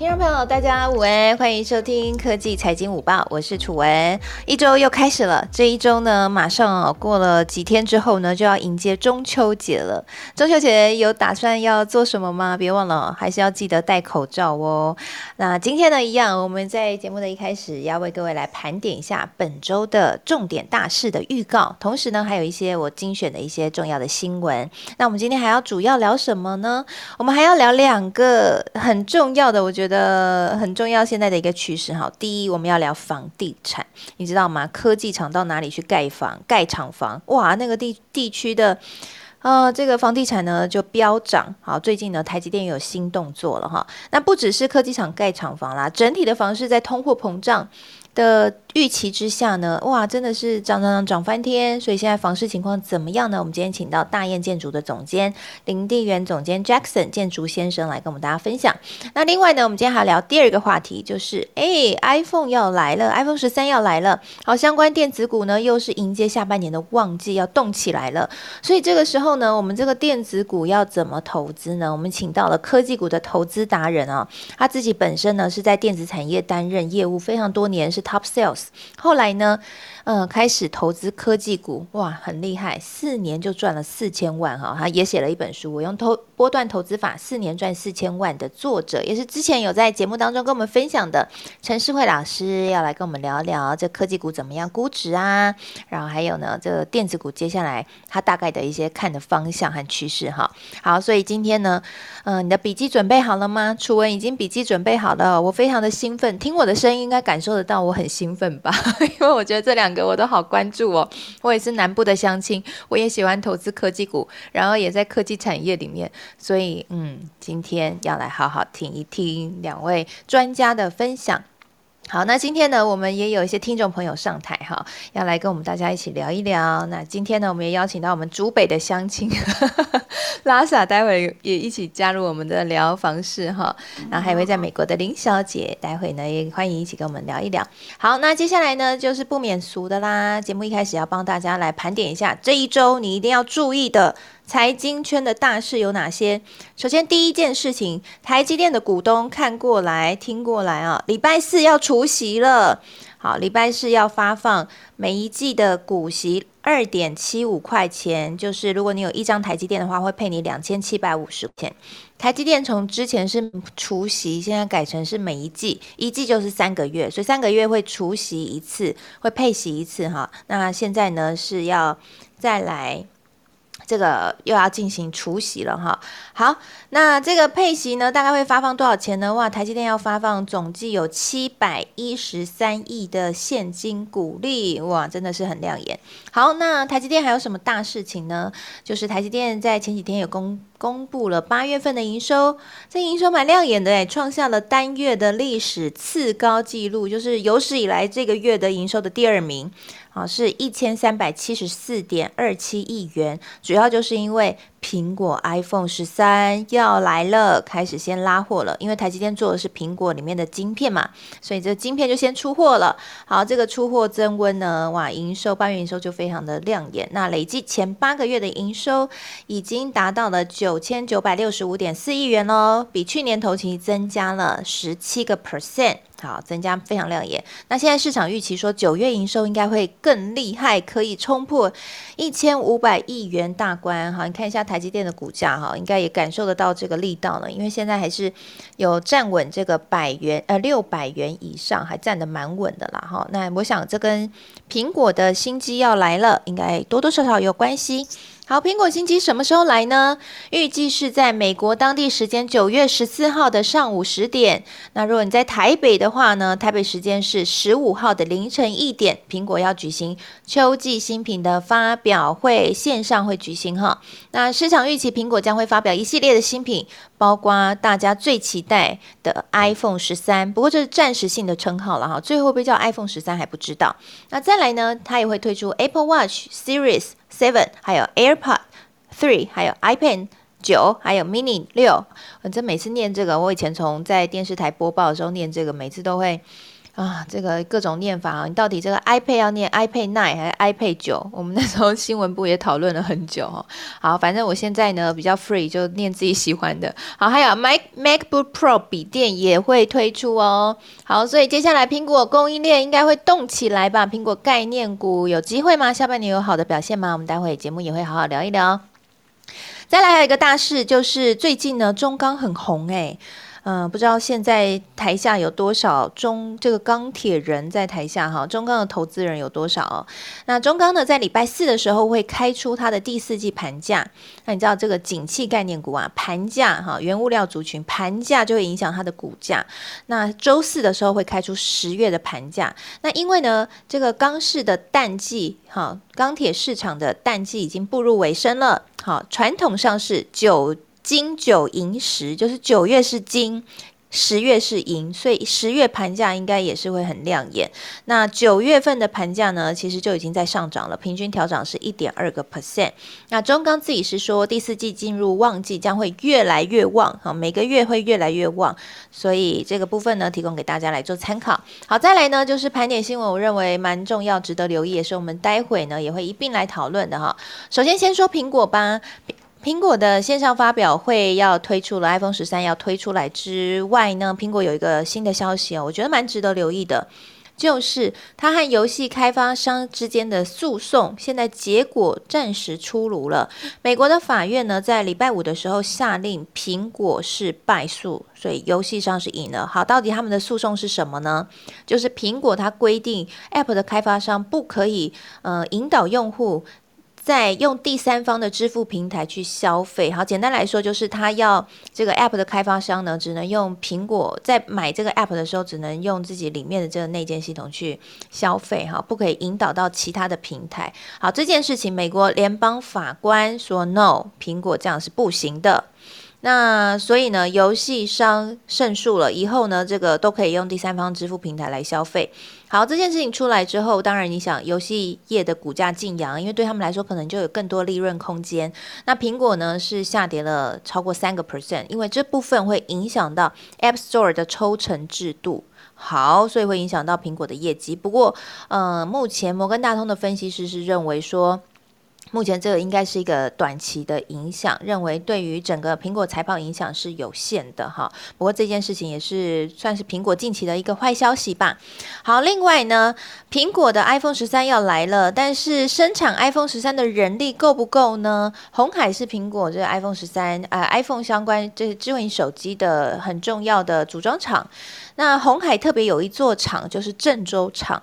听众朋友，大家午安，欢迎收听科技财经午报，我是楚文。一周又开始了，这一周呢，马上过了几天之后呢，就要迎接中秋节了。中秋节有打算要做什么吗？别忘了，还是要记得戴口罩哦。那今天呢，一样，我们在节目的一开始要为各位来盘点一下本周的重点大事的预告，同时呢，还有一些我精选的一些重要的新闻。那我们今天还要主要聊什么呢？我们还要聊两个很重要的，我觉得。的很重要，现在的一个趋势哈。第一，我们要聊房地产，你知道吗？科技厂到哪里去盖房、盖厂房？哇，那个地地区的呃，这个房地产呢就飙涨。好，最近呢，台积电有新动作了哈。那不只是科技厂盖厂房啦，整体的房市在通货膨胀的。预期之下呢，哇，真的是涨涨涨涨翻天！所以现在房市情况怎么样呢？我们今天请到大雁建筑的总监林地源总监 Jackson 建筑先生来跟我们大家分享。那另外呢，我们今天还要聊第二个话题，就是哎，iPhone 要来了，iPhone 十三要来了。好，相关电子股呢，又是迎接下半年的旺季，要动起来了。所以这个时候呢，我们这个电子股要怎么投资呢？我们请到了科技股的投资达人啊，他自己本身呢是在电子产业担任业务非常多年，是 Top Sales。后来呢？嗯，开始投资科技股，哇，很厉害，四年就赚了四千万哈。他也写了一本书，我用投波段投资法四年赚四千万的作者，也是之前有在节目当中跟我们分享的陈世慧老师，要来跟我们聊聊这科技股怎么样估值啊，然后还有呢，这电子股接下来他大概的一些看的方向和趋势哈。好，所以今天呢，嗯，你的笔记准备好了吗？楚文已经笔记准备好了，我非常的兴奋，听我的声音应该感受得到我很兴奋吧，因为我觉得这两。两个我都好关注哦，我也是南部的乡亲，我也喜欢投资科技股，然后也在科技产业里面，所以嗯，今天要来好好听一听两位专家的分享。好，那今天呢，我们也有一些听众朋友上台哈，要来跟我们大家一起聊一聊。那今天呢，我们也邀请到我们竹北的乡亲拉萨，待会也一起加入我们的聊房室哈。然后还有位在美国的林小姐，待会呢也欢迎一起跟我们聊一聊。好，那接下来呢，就是不免俗的啦，节目一开始要帮大家来盘点一下这一周你一定要注意的。财经圈的大事有哪些？首先，第一件事情，台积电的股东看过来、听过来啊，礼拜四要除息了。好，礼拜四要发放每一季的股息二点七五块钱，就是如果你有一张台积电的话，会配你两千七百五十块钱。台积电从之前是除息，现在改成是每一季，一季就是三个月，所以三个月会除息一次，会配息一次哈。那现在呢是要再来。这个又要进行除息了哈，好，那这个配息呢，大概会发放多少钱呢？哇，台积电要发放总计有七百一十三亿的现金股利，哇，真的是很亮眼。好，那台积电还有什么大事情呢？就是台积电在前几天有公公布了八月份的营收，这营收蛮亮眼的诶，创下了单月的历史次高纪录，就是有史以来这个月的营收的第二名。好，是一千三百七十四点二七亿元，主要就是因为苹果 iPhone 十三要来了，开始先拉货了。因为台积电做的是苹果里面的晶片嘛，所以这晶片就先出货了。好，这个出货增温呢，哇，营收半月营收就非常的亮眼。那累计前八个月的营收已经达到了九千九百六十五点四亿元哦，比去年同期增加了十七个 percent。好，增加非常亮眼。那现在市场预期说九月营收应该会更厉害，可以冲破一千五百亿元大关。哈，你看一下台积电的股价，哈，应该也感受得到这个力道了。因为现在还是有站稳这个百元呃六百元以上，还站得蛮稳的啦。哈，那我想这跟苹果的新机要来了，应该多多少少有关系。好，苹果新机什么时候来呢？预计是在美国当地时间九月十四号的上午十点。那如果你在台北的话呢？台北时间是十五号的凌晨一点，苹果要举行秋季新品的发表会，线上会举行哈。那市场预期苹果将会发表一系列的新品，包括大家最期待的 iPhone 十三。不过这是暂时性的称号了哈，最后会不会叫 iPhone 十三还不知道。那再来呢？它也会推出 Apple Watch Series。Seven，还有 AirPod Three，还有 iPad 九，还有 Mini 六。反正每次念这个，我以前从在电视台播报的时候念这个，每次都会啊，这个各种念法啊，你到底这个 iPad 要念 iPad nine 还是 iPad 九？我们那时候新闻部也讨论了很久哦。好，反正我现在呢比较 free，就念自己喜欢的。好，还有 Mac MacBook Pro 笔电也会推出哦。好，所以接下来苹果供应链应该会动起来吧？苹果概念股有机会吗？下半年有好的表现吗？我们待会节目也会好好聊一聊。再来有一个大事，就是最近呢中钢很红诶。嗯，不知道现在台下有多少中这个钢铁人在台下哈，中钢的投资人有多少？哦那中钢呢，在礼拜四的时候会开出它的第四季盘价。那你知道这个景气概念股啊，盘价哈，原物料族群盘价就会影响它的股价。那周四的时候会开出十月的盘价。那因为呢，这个钢市的淡季哈，钢铁市场的淡季已经步入尾声了。好，传统上是九。金九银十，就是九月是金，十月是银，所以十月盘价应该也是会很亮眼。那九月份的盘价呢，其实就已经在上涨了，平均调涨是一点二个 percent。那中钢自己是说，第四季进入旺季将会越来越旺，哈，每个月会越来越旺，所以这个部分呢，提供给大家来做参考。好，再来呢，就是盘点新闻，我认为蛮重要、值得留意，也是我们待会呢也会一并来讨论的哈。首先先说苹果吧。苹果的线上发表会要推出了 iPhone 十三要推出来之外呢，苹果有一个新的消息哦，我觉得蛮值得留意的，就是它和游戏开发商之间的诉讼，现在结果暂时出炉了。美国的法院呢，在礼拜五的时候下令苹果是败诉，所以游戏上是赢了。好，到底他们的诉讼是什么呢？就是苹果它规定 App 的开发商不可以呃引导用户。在用第三方的支付平台去消费，好，简单来说就是他要这个 app 的开发商呢，只能用苹果在买这个 app 的时候，只能用自己里面的这个内建系统去消费，哈，不可以引导到其他的平台。好，这件事情美国联邦法官说 no，苹果这样是不行的。那所以呢，游戏商胜诉了，以后呢，这个都可以用第三方支付平台来消费。好，这件事情出来之后，当然你想游戏业的股价进扬，因为对他们来说可能就有更多利润空间。那苹果呢是下跌了超过三个 percent，因为这部分会影响到 App Store 的抽成制度。好，所以会影响到苹果的业绩。不过，呃，目前摩根大通的分析师是认为说。目前这个应该是一个短期的影响，认为对于整个苹果财报影响是有限的哈。不过这件事情也是算是苹果近期的一个坏消息吧。好，另外呢，苹果的 iPhone 十三要来了，但是生产 iPhone 十三的人力够不够呢？红海是苹果这个 iPhone 十三呃 iPhone 相关这智慧型手机的很重要的组装厂。那红海特别有一座厂就是郑州厂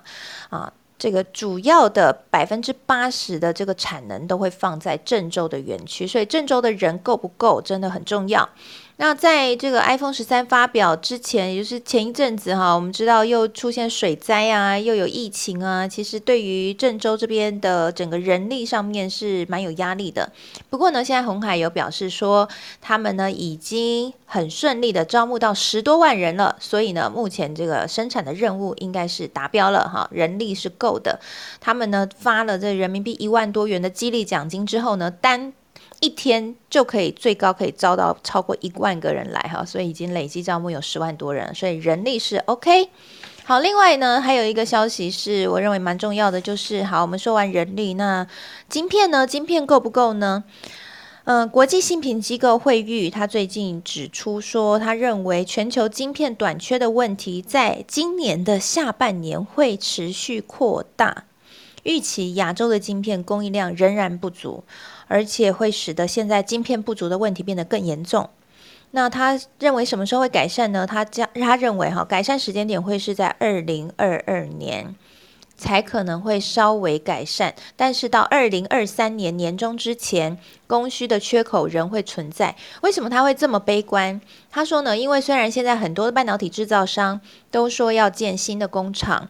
啊。这个主要的百分之八十的这个产能都会放在郑州的园区，所以郑州的人够不够真的很重要。那在这个 iPhone 十三发表之前，也就是前一阵子哈，我们知道又出现水灾啊，又有疫情啊，其实对于郑州这边的整个人力上面是蛮有压力的。不过呢，现在红海有表示说，他们呢已经很顺利的招募到十多万人了，所以呢，目前这个生产的任务应该是达标了哈，人力是够的。他们呢发了这人民币一万多元的激励奖金之后呢，单一天就可以最高可以招到超过一万个人来哈，所以已经累计招募有十万多人，所以人力是 OK。好，另外呢还有一个消息是我认为蛮重要的，就是好，我们说完人力，那晶片呢？晶片够不够呢？嗯，国际信评机构惠誉他最近指出说，他认为全球晶片短缺的问题在今年的下半年会持续扩大，预期亚洲的晶片供应量仍然不足。而且会使得现在晶片不足的问题变得更严重。那他认为什么时候会改善呢？他将他认为哈，改善时间点会是在二零二二年才可能会稍微改善，但是到二零二三年年中之前，供需的缺口仍会存在。为什么他会这么悲观？他说呢，因为虽然现在很多的半导体制造商都说要建新的工厂。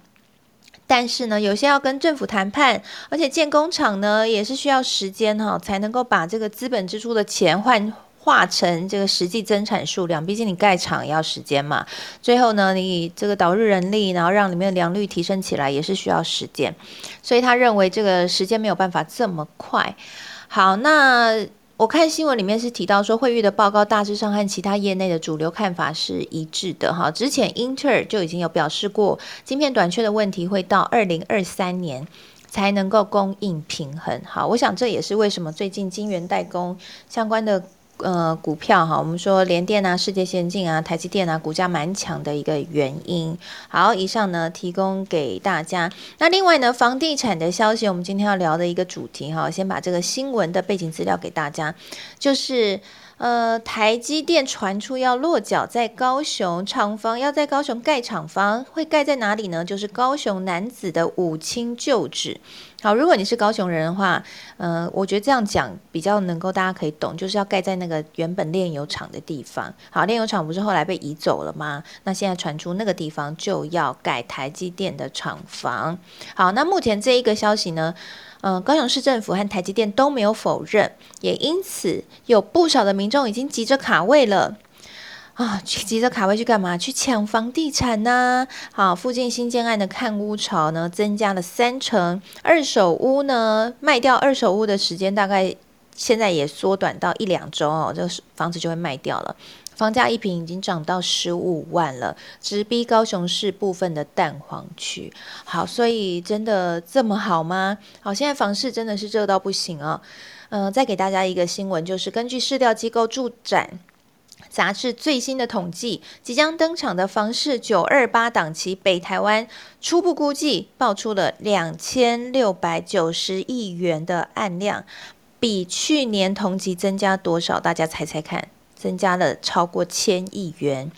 但是呢，有些要跟政府谈判，而且建工厂呢也是需要时间哈，才能够把这个资本支出的钱换化成这个实际增产数量。毕竟你盖厂要时间嘛。最后呢，你这个导入人力，然后让里面的良率提升起来，也是需要时间。所以他认为这个时间没有办法这么快。好，那我看新闻里面是提到说，惠誉的报告大致上和其他业内的主流看法是一致的哈。之前英特尔就已经有表示过，晶片短缺的问题会到二零二三年才能够供应平衡。好，我想这也是为什么最近晶圆代工相关的。呃，股票哈，我们说联电啊、世界先进啊、台积电啊，股价蛮强的一个原因。好，以上呢提供给大家。那另外呢，房地产的消息，我们今天要聊的一个主题哈，先把这个新闻的背景资料给大家，就是。呃，台积电传出要落脚在高雄厂房，要在高雄盖厂房，会盖在哪里呢？就是高雄男子的五清旧址。好，如果你是高雄人的话，呃，我觉得这样讲比较能够大家可以懂，就是要盖在那个原本炼油厂的地方。好，炼油厂不是后来被移走了吗？那现在传出那个地方就要盖台积电的厂房。好，那目前这一个消息呢？嗯，高雄市政府和台积电都没有否认，也因此有不少的民众已经急着卡位了啊！去急着卡位去干嘛？去抢房地产呢？好，附近新建案的看屋潮呢增加了三成，二手屋呢卖掉二手屋的时间大概现在也缩短到一两周哦，这个房子就会卖掉了。房价一平已经涨到十五万了，直逼高雄市部分的蛋黄区。好，所以真的这么好吗？好，现在房市真的是热到不行啊。嗯，再给大家一个新闻，就是根据市调机构住展杂志最新的统计，即将登场的房市九二八档期，北台湾初步估计爆出了两千六百九十亿元的案量，比去年同期增加多少？大家猜猜看。增加了超过千亿元，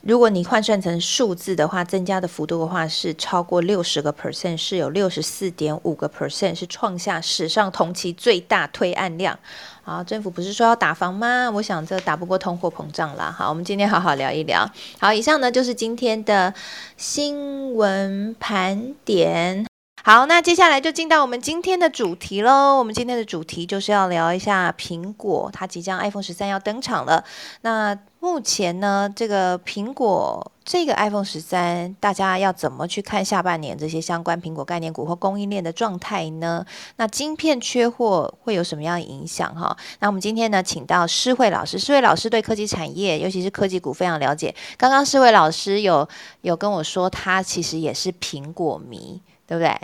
如果你换算成数字的话，增加的幅度的话是超过六十个 percent，是有六十四点五个 percent，是创下史上同期最大推案量。好，政府不是说要打房吗？我想这打不过通货膨胀啦。好，我们今天好好聊一聊。好，以上呢就是今天的新闻盘点。好，那接下来就进到我们今天的主题喽。我们今天的主题就是要聊一下苹果，它即将 iPhone 十三要登场了。那目前呢，这个苹果这个 iPhone 十三，大家要怎么去看下半年这些相关苹果概念股或供应链的状态呢？那晶片缺货会有什么样的影响？哈，那我们今天呢，请到施慧老师，施慧老师对科技产业，尤其是科技股非常了解。刚刚施慧老师有有跟我说，他其实也是苹果迷。对不对？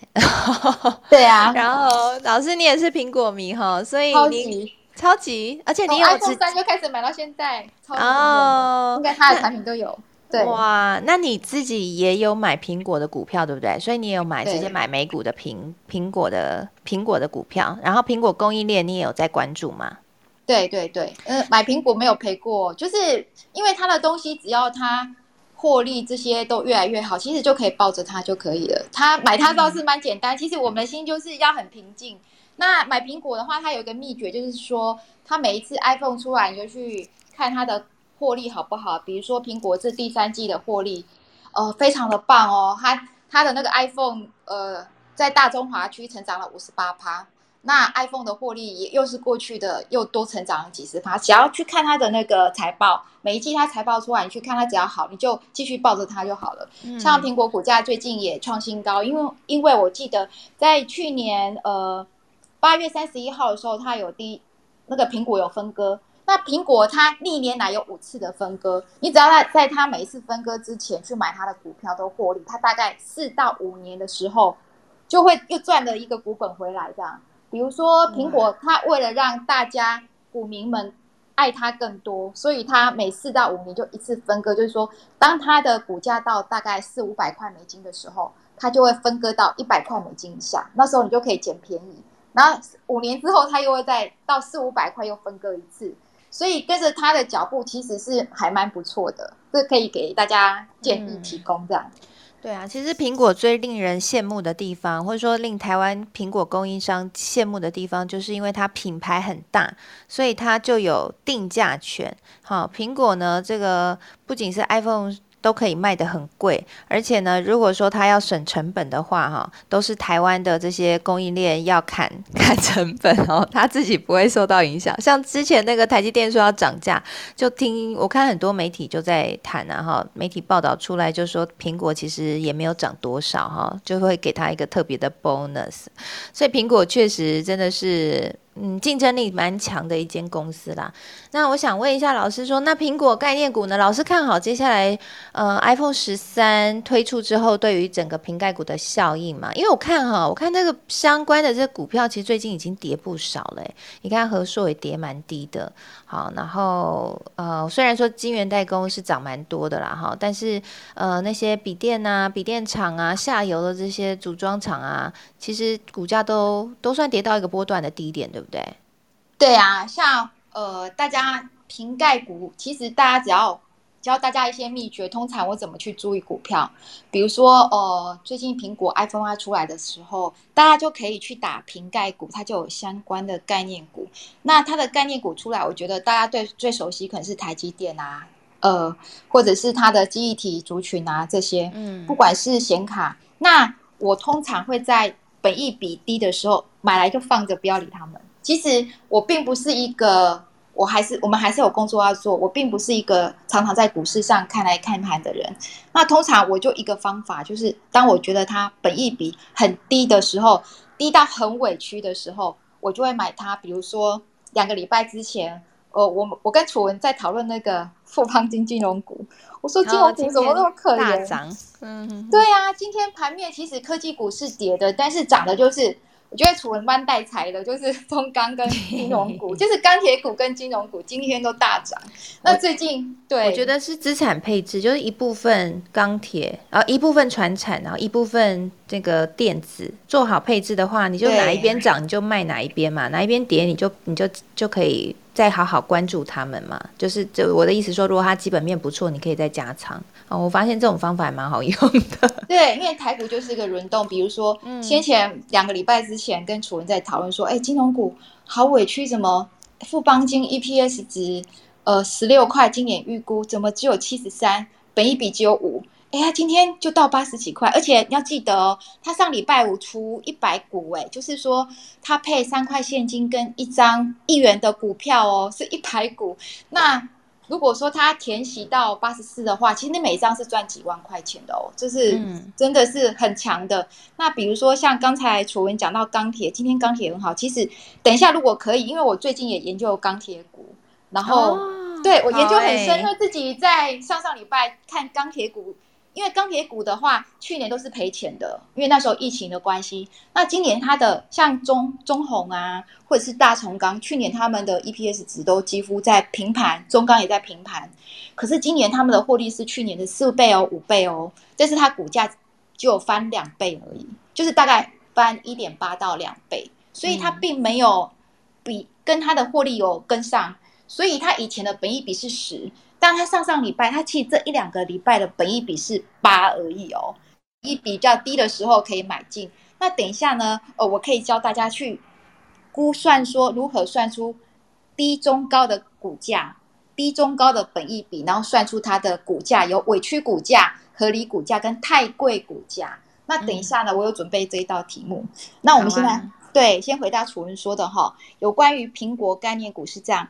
对啊。然后老师，你也是苹果迷哈，所以你超级，而且你有 iPhone 三就开始买到现在，哦，应该他的产品都有。对哇，那你自己也有买苹果的股票，对不对？所以你也有买直接买美股的苹苹果的苹果的股票，然后苹果供应链你也有在关注吗？对对对，嗯，买苹果没有赔过，就是因为他的东西只要他。获利这些都越来越好，其实就可以抱着它就可以了。它买它倒是蛮简单，其实我们的心就是要很平静。那买苹果的话，它有一个秘诀，就是说它每一次 iPhone 出来，你就去看它的获利好不好。比如说苹果这第三季的获利，呃，非常的棒哦。它它的那个 iPhone，呃，在大中华区成长了五十八趴。那 iPhone 的获利也又是过去的又多成长了几十趴，只要去看它的那个财报，每一季它财报出来，你去看它只要好，你就继续抱着它就好了。像苹果股价最近也创新高，因为因为我记得在去年呃八月三十一号的时候，它有第那个苹果有分割，那苹果它历年来有五次的分割，你只要在在它每一次分割之前去买它的股票都获利，它大概四到五年的时候就会又赚了一个股本回来这样。比如说苹果，它为了让大家股民们爱它更多，所以它每四到五年就一次分割，就是说，当它的股价到大概四五百块美金的时候，它就会分割到一百块美金以下，那时候你就可以捡便宜。然后五年之后，它又会再到四五百块又分割一次，所以跟着它的脚步其实是还蛮不错的，这可以给大家建议提供这样。对啊，其实苹果最令人羡慕的地方，或者说令台湾苹果供应商羡慕的地方，就是因为它品牌很大，所以它就有定价权。好，苹果呢，这个不仅是 iPhone。都可以卖得很贵，而且呢，如果说他要省成本的话，哈，都是台湾的这些供应链要砍 砍成本哦，他自己不会受到影响。像之前那个台积电说要涨价，就听我看很多媒体就在谈啊，哈，媒体报道出来就说苹果其实也没有涨多少，哈，就会给他一个特别的 bonus。所以苹果确实真的是。嗯竞争力蛮强的一间公司啦。那我想问一下老师说，那苹果概念股呢？老师看好接下来呃 iPhone 十三推出之后，对于整个瓶盖股的效应嘛？因为我看哈，我看这个相关的这股票，其实最近已经跌不少了。你看和硕也跌蛮低的，好，然后呃虽然说晶圆代工是涨蛮多的啦哈，但是呃那些笔电啊、笔电厂啊、下游的这些组装厂啊，其实股价都都算跌到一个波段的低点，对不对？对啊，像呃大家瓶盖股，其实大家只要。教大家一些秘诀，通常我怎么去注意股票？比如说，呃，最近苹果 iPhone 它出来的时候，大家就可以去打瓶盖股，它就有相关的概念股。那它的概念股出来，我觉得大家对最熟悉可能是台积电啊，呃，或者是它的记忆体族群啊这些。嗯，不管是显卡，那我通常会在本益比低的时候买来就放着，不要理他们。其实我并不是一个。我还是我们还是有工作要做，我并不是一个常常在股市上看来看盘的人。那通常我就一个方法，就是当我觉得它本益比很低的时候，低到很委屈的时候，我就会买它。比如说两个礼拜之前，呃，我我跟楚文在讨论那个富邦金金融股，我说金融股怎么那么可怜？大涨嗯，对啊，今天盘面其实科技股是跌的，但是涨的就是。我觉得楚文班带财的，就是 中钢跟金融股，就是钢铁股跟金融股今天都大涨。那最近，对，我觉得是资产配置，就是一部分钢铁，然后一部分船产，然后一部分这个电子，做好配置的话，你就哪一边涨你就卖哪一边嘛，哪一边跌你就你就就可以。再好好关注他们嘛，就是就我的意思说，如果它基本面不错，你可以再加仓哦。我发现这种方法还蛮好用的。对，因为台股就是一个轮动，比如说先前两个礼拜之前跟楚文在讨论说，哎，金融股好委屈，怎么富邦金 EPS 值呃十六块，今年预估怎么只有七十三，本一比只有五。哎呀，今天就到八十几块，而且你要记得哦，他上礼拜五出一百股，哎，就是说他配三块现金跟一张一元的股票哦，是一百股。那如果说他填息到八十四的话，其实你每张是赚几万块钱的哦，就是真的是很强的。那比如说像刚才楚文讲到钢铁，今天钢铁很好。其实等一下如果可以，因为我最近也研究钢铁股，然后对我研究很深，因为自己在上上礼拜看钢铁股。因为钢铁股的话，去年都是赔钱的，因为那时候疫情的关系。那今年它的像中中红啊，或者是大重钢，去年他们的 EPS 值都几乎在平盘，中钢也在平盘。可是今年他们的获利是去年的四倍哦，五倍哦，但是它股价就翻两倍而已，就是大概翻一点八到两倍，所以它并没有比跟它的获利有跟上，所以它以前的本益比是十。但他上上礼拜，他其实这一两个礼拜的本益比是八而已哦，一比较低的时候可以买进。那等一下呢，呃，我可以教大家去估算说如何算出低中高的股价，低中高的本益比，然后算出它的股价有委屈股价、合理股价跟太贵股价。那等一下呢，我有准备这一道题目。那我们现在对，先回答楚文说的哈，有关于苹果概念股是这样。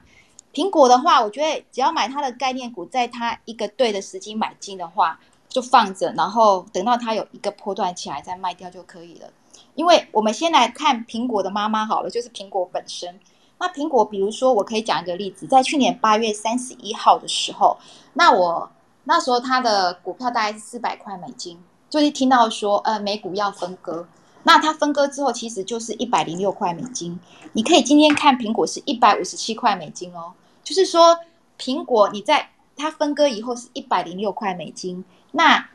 苹果的话，我觉得只要买它的概念股，在它一个对的时机买进的话，就放着，然后等到它有一个波段起来再卖掉就可以了。因为我们先来看苹果的妈妈好了，就是苹果本身。那苹果，比如说我可以讲一个例子，在去年八月三十一号的时候，那我那时候它的股票大概是四百块美金，就是听到说呃美股要分割，那它分割之后其实就是一百零六块美金。你可以今天看苹果是一百五十七块美金哦。就是说，苹果你在它分割以后是一百零六块美金，那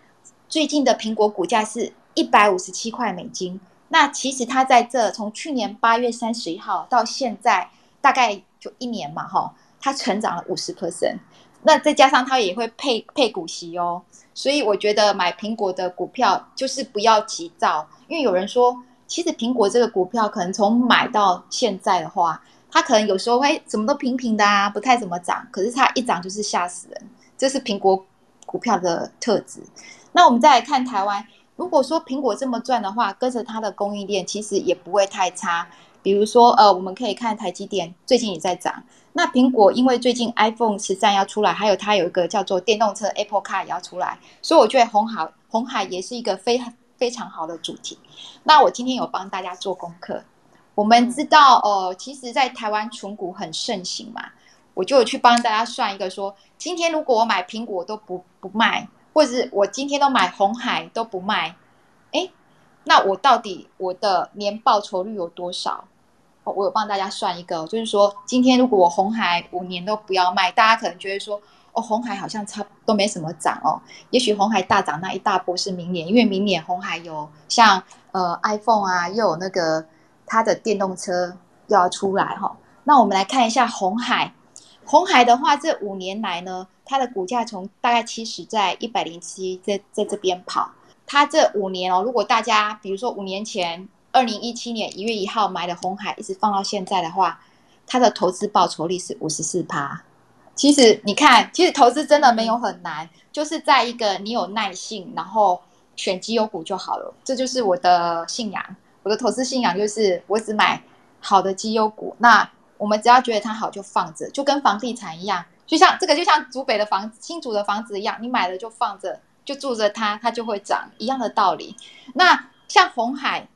最近的苹果股价是一百五十七块美金。那其实它在这从去年八月三十一号到现在，大概就一年嘛，哈，它成长了五十 percent。那再加上它也会配配股息哦，所以我觉得买苹果的股票就是不要急躁，因为有人说，其实苹果这个股票可能从买到现在的话。它可能有时候会什么都平平的啊，不太怎么涨，可是它一涨就是吓死人，这是苹果股票的特质。那我们再来看台湾，如果说苹果这么赚的话，跟着它的供应链其实也不会太差。比如说，呃，我们可以看台积电最近也在涨。那苹果因为最近 iPhone 十三要出来，还有它有一个叫做电动车 Apple Car 也要出来，所以我觉得红海红海也是一个非非常好的主题。那我今天有帮大家做功课。我们知道哦，其实，在台湾存股很盛行嘛，我就去帮大家算一个，说今天如果我买苹果都不不卖，或者是我今天都买红海都不卖，哎，那我到底我的年报酬率有多少？我有帮大家算一个，就是说今天如果我红海五年都不要卖，大家可能觉得说。哦，红海好像差都没什么涨哦。也许红海大涨那一大波是明年，因为明年红海有像呃 iPhone 啊，又有那个它的电动车又要出来哈。那我们来看一下红海，红海的话，这五年来呢，它的股价从大概七十，在一百零七，在在这边跑。它这五年哦，如果大家比如说五年前，二零一七年一月一号买的红海，一直放到现在的话，它的投资报酬率是五十四趴。其实你看，其实投资真的没有很难，就是在一个你有耐性，然后选绩优股就好了。这就是我的信仰，我的投资信仰就是我只买好的绩优股。那我们只要觉得它好就放着，就跟房地产一样，就像这个就像竹北的房子、新竹的房子一样，你买了就放着，就住着它，它就会涨，一样的道理。那像红海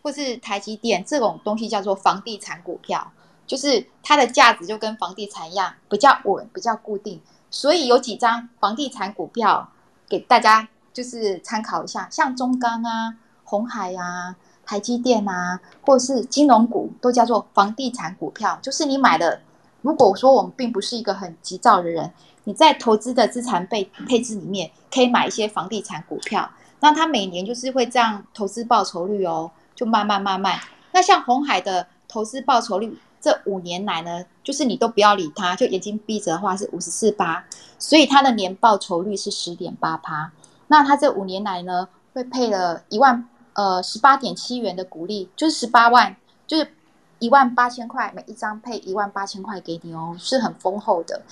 或是台积电这种东西叫做房地产股票。就是它的价值就跟房地产一样，比较稳，比较固定，所以有几张房地产股票给大家就是参考一下，像中钢啊、红海啊、台积电啊，或是金融股，都叫做房地产股票。就是你买的，如果说我们并不是一个很急躁的人，你在投资的资产配配置里面，可以买一些房地产股票，那它每年就是会这样投资报酬率哦，就慢慢慢慢。那像红海的投资报酬率。这五年来呢，就是你都不要理它，就眼睛闭着的话是五十四八，所以它的年报酬率是十点八趴。那它这五年来呢，会配了一万呃十八点七元的股利，就是十八万，就是一万八千块，每一张配一万八千块给你哦，是很丰厚的。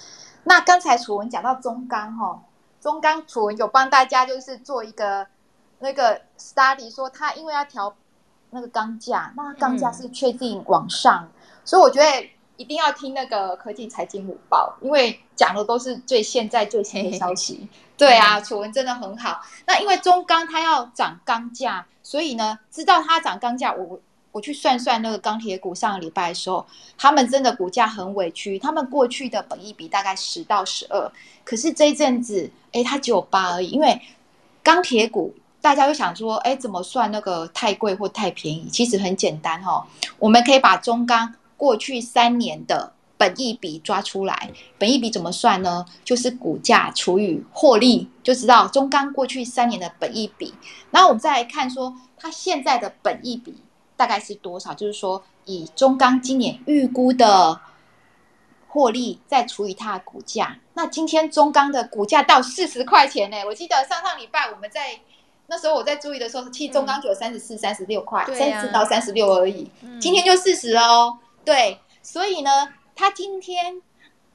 那刚才楚文讲到中钢哈，中钢楚文有帮大家就是做一个那个 study，说它因为要调那个钢价，那钢价是确定往上。所以我觉得一定要听那个科技财经午报，因为讲的都是最现在最新的消息。对啊，楚文真的很好。那因为中钢它要涨钢价，所以呢，知道它涨钢价，我我去算算那个钢铁股上个礼拜的时候，他们真的股价很委屈。他们过去的本益比大概十到十二，可是这一阵子，哎，它只有八而已。因为钢铁股大家会想说，哎，怎么算那个太贵或太便宜？其实很简单哈，我们可以把中钢。过去三年的本益比抓出来，本益比怎么算呢？就是股价除以获利，就知道中钢过去三年的本益比。然后我们再来看说，它现在的本益比大概是多少？就是说，以中钢今年预估的获利再除以它的股价。那今天中钢的股价到四十块钱呢？我记得上上礼拜我们在那时候我在注意的时候，其实中钢只有三十四、三十六块，三十四到三十六而已。今天就四十哦。对，所以呢，他今天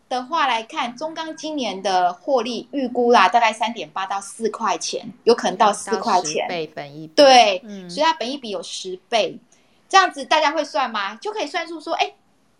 的话来看，中钢今年的获利预估啦，大概三点八到四块钱，有可能到四块钱。倍本一对，所以它本一比有十倍，这样子大家会算吗？就可以算出说，哎，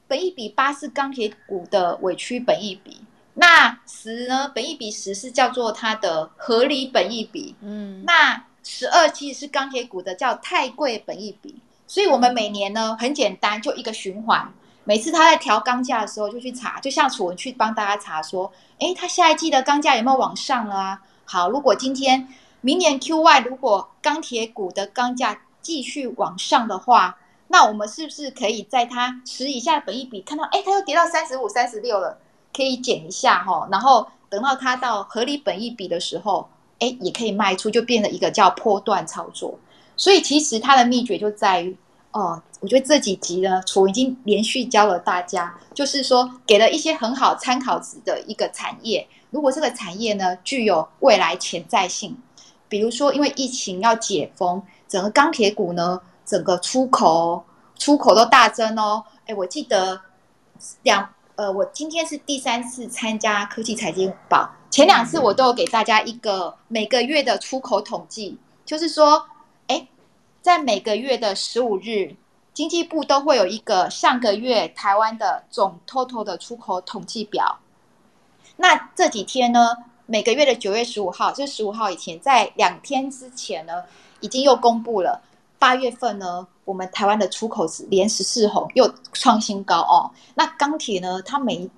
本一比八是钢铁股的委屈本一比，那十呢？本一比十是叫做它的合理本一比，嗯，那十二其实是钢铁股的叫太贵本一比。所以，我们每年呢很简单，就一个循环。每次他在调钢价的时候，就去查，就像楚文去帮大家查说，诶，他下一季的钢价有没有往上了啊？好，如果今天明年 Q Y 如果钢铁股的钢价继续往上的话，那我们是不是可以在它十以下的本益比看到，诶，它又跌到三十五、三十六了，可以减一下哈，然后等到它到合理本益比的时候，诶，也可以卖出，就变成一个叫波段操作。所以其实它的秘诀就在于，哦，我觉得这几集呢，楚已经连续教了大家，就是说给了一些很好参考值的一个产业。如果这个产业呢具有未来潜在性，比如说因为疫情要解封，整个钢铁股呢，整个出口出口都大增哦。哎，我记得两呃，我今天是第三次参加科技财经报，前两次我都有给大家一个每个月的出口统计，就是说。在每个月的十五日，经济部都会有一个上个月台湾的总 total 的出口统计表。那这几天呢，每个月的九月十五号，就是十五号以前，在两天之前呢，已经又公布了八月份呢我们台湾的出口是连十四红，又创新高哦。那钢铁呢，它每一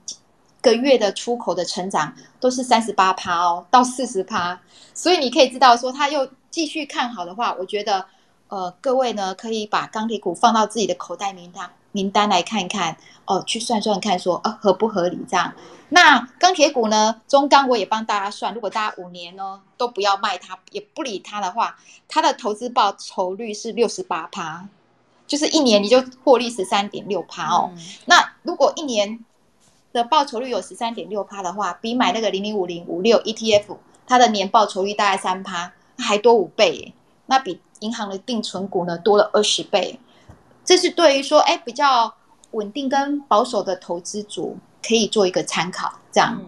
个月的出口的成长都是三十八趴哦，到四十趴，所以你可以知道说，它又继续看好的话，我觉得呃，各位呢可以把钢铁股放到自己的口袋名单名单来看看哦，去算算看说呃合不合理这样。那钢铁股呢？中钢我也帮大家算，如果大家五年呢都不要卖它，也不理它的话，它的投资报酬率是六十八趴，就是一年你就获利十三点六趴哦。那如果一年的报酬率有十三点六趴的话，比买那个零零五零五六 ETF 它的年报酬率大概三趴，还多五倍耶，那比银行的定存股呢多了二十倍。这是对于说，哎，比较稳定跟保守的投资组。可以做一个参考，这样。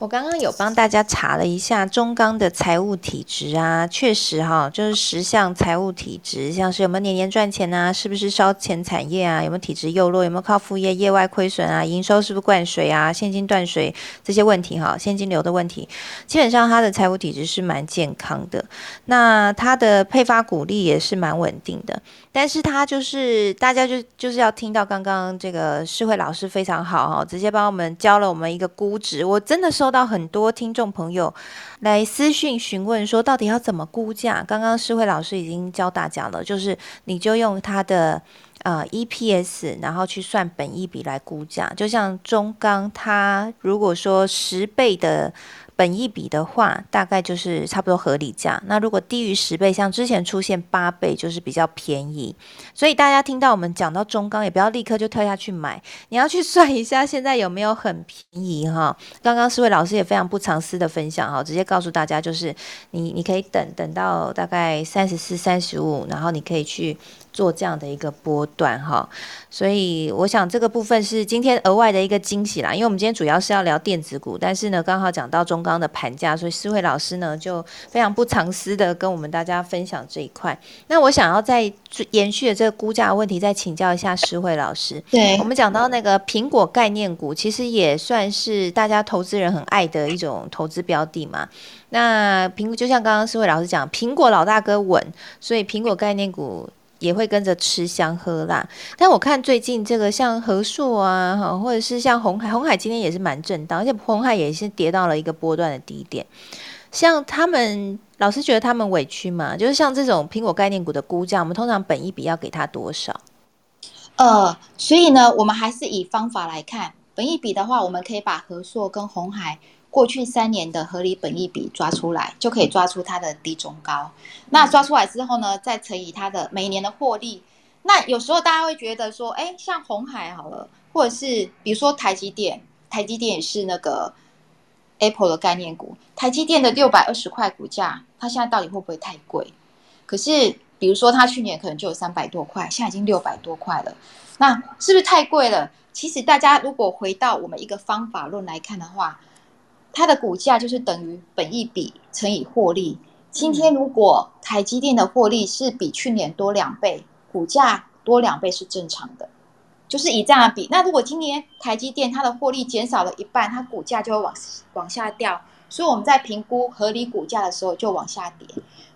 我刚刚有帮大家查了一下中钢的财务体质啊，确实哈，就是十项财务体质，像是有没有年年赚钱啊，是不是烧钱产业啊，有没有体质优弱，有没有靠副业业外亏损啊，营收是不是灌水啊，现金断水这些问题哈，现金流的问题，基本上它的财务体质是蛮健康的。那它的配发股利也是蛮稳定的，但是它就是大家就就是要听到刚刚这个世慧老师非常好哈，直接帮我们教了我们一个估值，我真的。收到很多听众朋友来私讯询问，说到底要怎么估价？刚刚诗慧老师已经教大家了，就是你就用它的呃 EPS，然后去算本一笔来估价。就像中钢，它如果说十倍的。本一比的话，大概就是差不多合理价。那如果低于十倍，像之前出现八倍，就是比较便宜。所以大家听到我们讲到中钢，也不要立刻就跳下去买，你要去算一下现在有没有很便宜哈。刚刚四位老师也非常不藏私的分享哈，直接告诉大家就是你你可以等等到大概三十四、三十五，然后你可以去。做这样的一个波段哈，所以我想这个部分是今天额外的一个惊喜啦。因为我们今天主要是要聊电子股，但是呢刚好讲到中钢的盘价，所以思慧老师呢就非常不藏私的跟我们大家分享这一块。那我想要再延续的这个估价问题，再请教一下思慧老师。对，我们讲到那个苹果概念股，其实也算是大家投资人很爱的一种投资标的嘛。那苹果就像刚刚思慧老师讲，苹果老大哥稳，所以苹果概念股。也会跟着吃香喝辣，但我看最近这个像和硕啊，哈，或者是像红海，红海今天也是蛮震荡，而且红海也是跌到了一个波段的低点。像他们老是觉得他们委屈嘛，就是像这种苹果概念股的估价，我们通常本一比要给他多少？呃，所以呢，我们还是以方法来看，本一比的话，我们可以把和硕跟红海。过去三年的合理本益比抓出来，就可以抓出它的低中高。那抓出来之后呢，再乘以它的每年的获利。那有时候大家会觉得说，哎，像红海好了，或者是比如说台积电，台积电也是那个 Apple 的概念股。台积电的六百二十块股价，它现在到底会不会太贵？可是比如说它去年可能就有三百多块，现在已经六百多块了，那是不是太贵了？其实大家如果回到我们一个方法论来看的话，它的股价就是等于本益比乘以获利。今天如果台积电的获利是比去年多两倍，股价多两倍是正常的，就是以这样比。那如果今年台积电它的获利减少了一半，它股价就会往往下掉。所以我们在评估合理股价的时候就往下跌。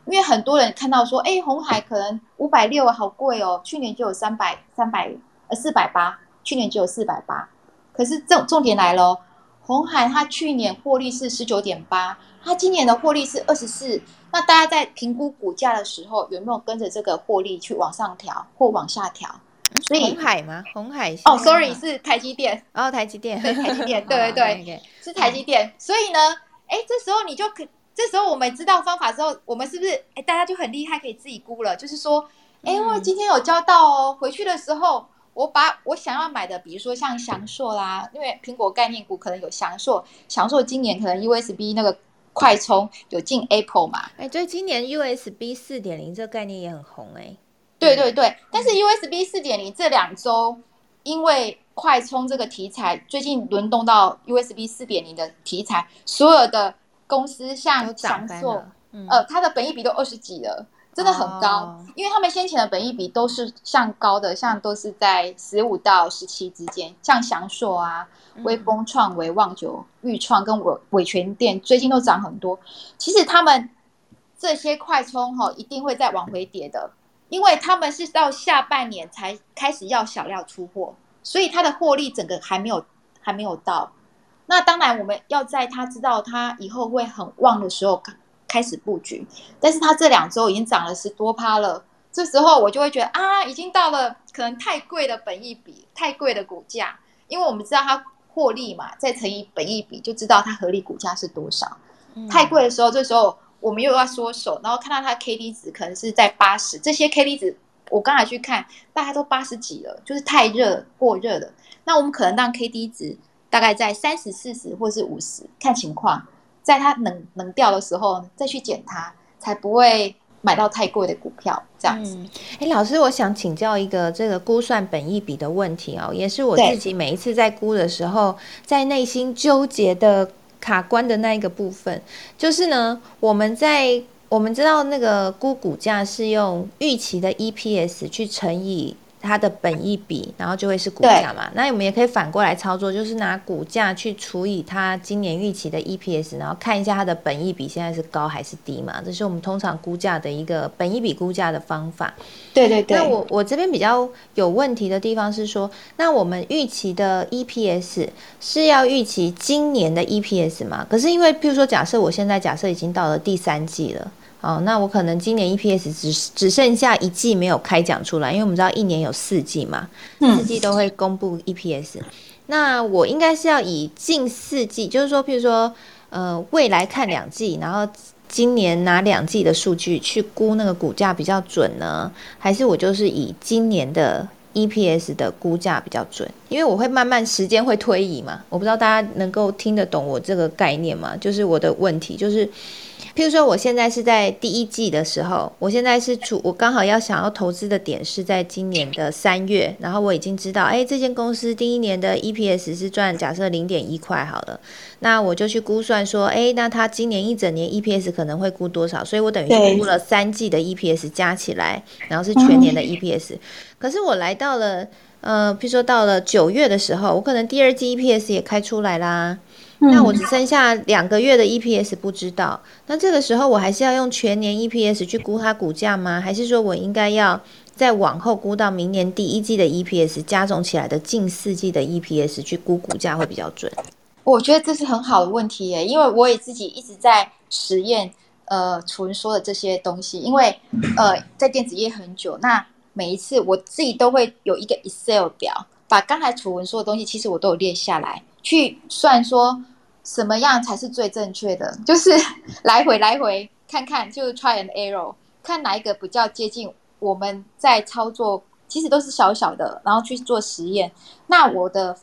因为很多人看到说，哎，红海可能五百六好贵哦，去年就有三百三百呃四百八，去年就有四百八。可是重重点来了。红海它去年获利是十九点八，它今年的获利是二十四。那大家在评估股价的时候，有没有跟着这个获利去往上调或往下调？所以红海吗？红海哦，sorry，是台积电。哦，台积电，对，台积电，对对对，是台积电。所以呢，哎，这时候你就可，这时候我们知道方法之后，我们是不是哎，大家就很厉害，可以自己估了？就是说，哎，我今天有交到哦，回去的时候。我把我想要买的，比如说像翔硕啦，因为苹果概念股可能有翔硕，翔硕今年可能 USB 那个快充有进 Apple 嘛？哎，对，今年 USB 四点零这个概念也很红哎。对对对，但是 USB 四点零这两周因为快充这个题材，最近轮动到 USB 四点零的题材，所有的公司像翔硕，呃，它的本益比都二十几了。真的很高，因为他们先前的本益比都是像高的，像都是在十五到十七之间，像翔硕啊、微风创维、旺九、裕创跟伟伟全店最近都涨很多。其实他们这些快充哈，一定会再往回跌的，因为他们是到下半年才开始要小料出货，所以它的获利整个还没有还没有到。那当然，我们要在他知道他以后会很旺的时候开开始布局。但是它这两周已经涨了十多趴了，这时候我就会觉得啊，已经到了可能太贵的本益比，太贵的股价。因为我们知道它获利嘛，再乘以本益比，就知道它合理股价是多少。太贵的时候，这时候我们又要缩手，然后看到它 K D 值可能是在八十，这些 K D 值我刚才去看，大家都八十几了，就是太热过热了。那我们可能让 K D 值大概在三十四十或是五十，看情况，在它能能掉的时候再去捡它，才不会。买到太贵的股票，这样子。哎，老师，我想请教一个这个估算本益比的问题哦，也是我自己每一次在估的时候，在内心纠结的卡关的那一个部分，就是呢，我们在我们知道那个估股价是用预期的 EPS 去乘以。它的本益比，然后就会是股价嘛。那我们也可以反过来操作，就是拿股价去除以它今年预期的 EPS，然后看一下它的本益比现在是高还是低嘛。这是我们通常估价的一个本益比估价的方法。对对对。那我我这边比较有问题的地方是说，那我们预期的 EPS 是要预期今年的 EPS 嘛？可是因为，譬如说，假设我现在假设已经到了第三季了。哦，那我可能今年 EPS 只只剩下一季没有开奖出来，因为我们知道一年有四季嘛，四季都会公布 EPS。那我应该是要以近四季，就是说，譬如说，呃，未来看两季，然后今年拿两季的数据去估那个股价比较准呢，还是我就是以今年的 EPS 的估价比较准？因为我会慢慢时间会推移嘛，我不知道大家能够听得懂我这个概念吗？就是我的问题就是。譬如说，我现在是在第一季的时候，我现在是处我刚好要想要投资的点是在今年的三月，然后我已经知道，哎，这间公司第一年的 EPS 是赚假设零点一块好了，那我就去估算说，哎，那它今年一整年 EPS 可能会估多少？所以我等于估了三季的 EPS 加起来，然后是全年的 EPS。可是我来到了，呃，譬如说到了九月的时候，我可能第二季 EPS 也开出来啦。那我只剩下两个月的 EPS 不知道，那这个时候我还是要用全年 EPS 去估它股价吗？还是说我应该要再往后估到明年第一季的 EPS 加总起来的近四季的 EPS 去估股价会比较准？我觉得这是很好的问题耶，因为我也自己一直在实验呃楚文说的这些东西，因为呃在电子业很久，那每一次我自己都会有一个 Excel 表，把刚才楚文说的东西，其实我都有列下来去算说。什么样才是最正确的？就是来回来回看看，就是 try and error，看哪一个比较接近我们在操作，其实都是小小的，然后去做实验。那我的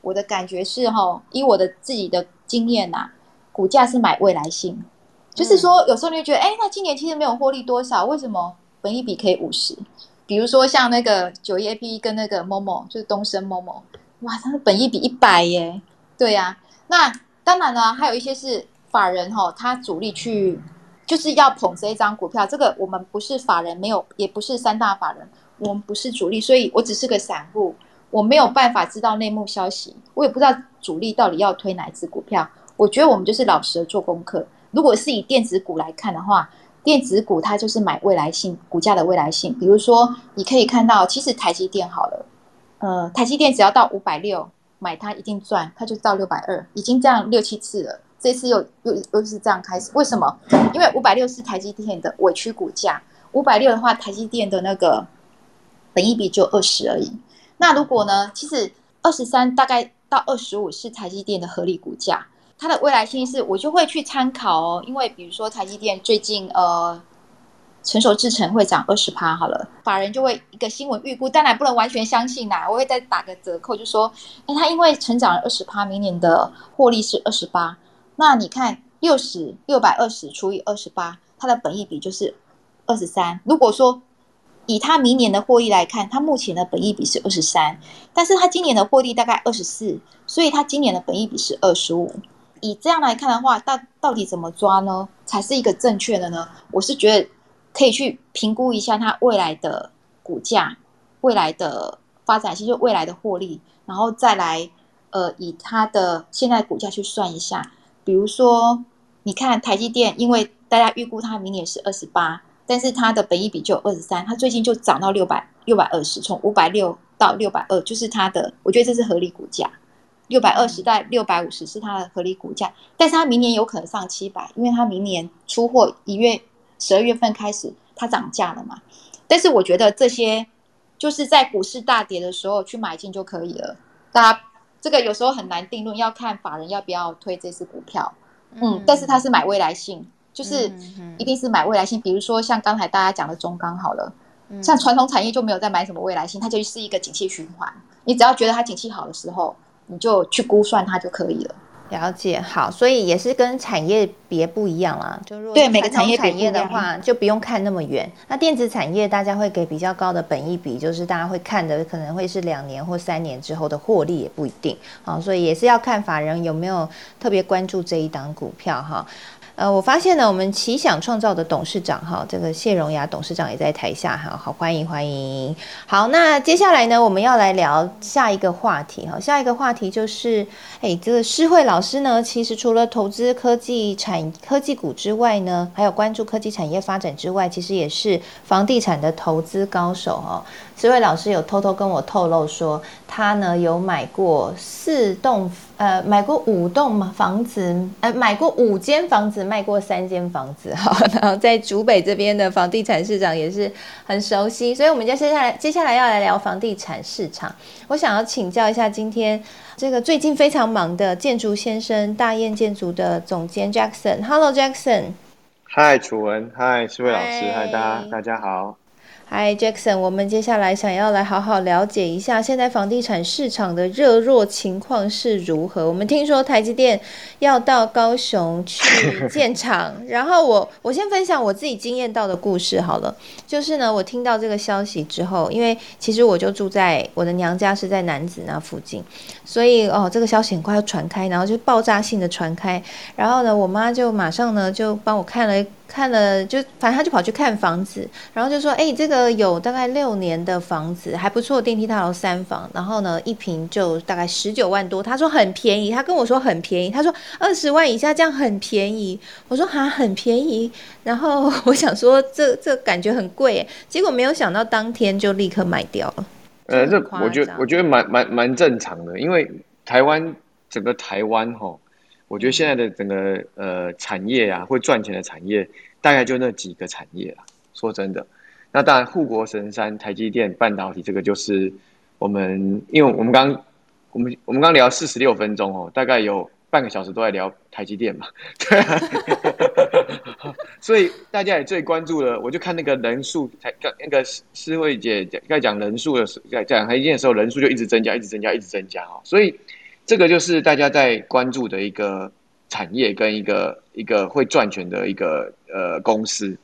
我的感觉是哈，以我的自己的经验呐，股价是买未来性，就是说有时候你会觉得，哎，那今年其实没有获利多少，为什么本一比可以五十？比如说像那个九一 A P 跟那个 Momo，就是东升 Momo，哇，它的本一比一百耶，对呀，那。当然呢，还有一些是法人哈，他主力去就是要捧这一张股票。这个我们不是法人，没有，也不是三大法人，我们不是主力，所以我只是个散户，我没有办法知道内幕消息，我也不知道主力到底要推哪一只股票。我觉得我们就是老实的做功课。如果是以电子股来看的话，电子股它就是买未来性股价的未来性。比如说，你可以看到，其实台积电好了，呃，台积电只要到五百六。买它一定赚，它就到六百二，已经这样六七次了，这次又又又是这样开始，为什么？因为五百六是台积电的委屈股价，五百六的话，台积电的那个本益比就二十而已。那如果呢？其实二十三大概到二十五是台积电的合理股价，它的未来性是我就会去参考哦，因为比如说台积电最近呃。成熟制成会涨二十趴，好了，法人就会一个新闻预估，当然不能完全相信啦，我会再打个折扣，就说，哎，它因为成长二十趴，明年的获利是二十八，那你看六十六百二十除以二十八，它的本益比就是二十三。如果说以它明年的获利来看，它目前的本益比是二十三，但是它今年的获利大概二十四，所以它今年的本益比是二十五。以这样来看的话，到到底怎么抓呢？才是一个正确的呢？我是觉得。可以去评估一下它未来的股价、未来的发展性，就未来的获利，然后再来呃以它的现在股价去算一下。比如说，你看台积电，因为大家预估它明年是二十八，但是它的本益比就有二十三，它最近就涨到六百六百二十，从五百六到六百二，就是它的，我觉得这是合理股价。六百二十到六百五十是它的合理股价，但是它明年有可能上七百，因为它明年出货一月十二月份开始它涨价了嘛。但是我觉得这些就是在股市大跌的时候去买进就可以了。大家这个有时候很难定论，要看法人要不要推这支股票。嗯，但是它是买未来性。就是一定是买未来性，比如说像刚才大家讲的中钢好了，像传统产业就没有在买什么未来性，它就是一个景气循环。你只要觉得它景气好的时候，你就去估算它就可以了。了解好，所以也是跟产业别不一样啦。就如果对每个产业产业的话，就不用看那么远。那电子产业大家会给比较高的本益比，就是大家会看的可能会是两年或三年之后的获利也不一定啊，所以也是要看法人有没有特别关注这一档股票哈。呃，我发现呢，我们奇想创造的董事长哈，这个谢荣雅董事长也在台下哈，好欢迎欢迎。好，那接下来呢，我们要来聊下一个话题哈，下一个话题就是，哎，这个施慧老师呢，其实除了投资科技产科技股之外呢，还有关注科技产业发展之外，其实也是房地产的投资高手哈。这位老师有偷偷跟我透露说，他呢有买过四栋，呃，买过五栋房子，呃，买过五间房子，卖过三间房子，哈，然后在竹北这边的房地产市场也是很熟悉，所以我们就接下来接下来要来聊房地产市场。我想要请教一下，今天这个最近非常忙的建筑先生，大雁建筑的总监 Jackson，Hello Jackson，嗨楚文，嗨四位老师，嗨。大家大家好。嗨，Jackson，我们接下来想要来好好了解一下现在房地产市场的热络情况是如何。我们听说台积电要到高雄去建厂，然后我我先分享我自己经验到的故事好了。就是呢，我听到这个消息之后，因为其实我就住在我的娘家是在南子那附近，所以哦，这个消息很快要传开，然后就爆炸性的传开，然后呢，我妈就马上呢就帮我看了。看了就，反正他就跑去看房子，然后就说：“哎，这个有大概六年的房子，还不错，电梯大楼三房，然后呢，一平就大概十九万多。”他说很便宜，他跟我说很便宜，他说二十万以下这样很便宜。我说哈很便宜，然后 我想说这这感觉很贵，结果没有想到当天就立刻卖掉了。呃，这我觉得我觉得蛮蛮蛮正常的，因为台湾整个台湾哈。我觉得现在的整个呃产业啊，会赚钱的产业，大概就那几个产业了。说真的，那当然护国神山台积电半导体这个就是我们，因为我们刚我们我们刚聊四十六分钟哦，大概有半个小时都在聊台积电嘛，对啊，所以大家也最关注的，我就看那个人数，才刚那个施慧姐在讲人数的时，在讲台积电的时候，人数就一直增加，一直增加，一直增加哦，所以。这个就是大家在关注的一个产业跟一个一个会赚钱的一个呃公司。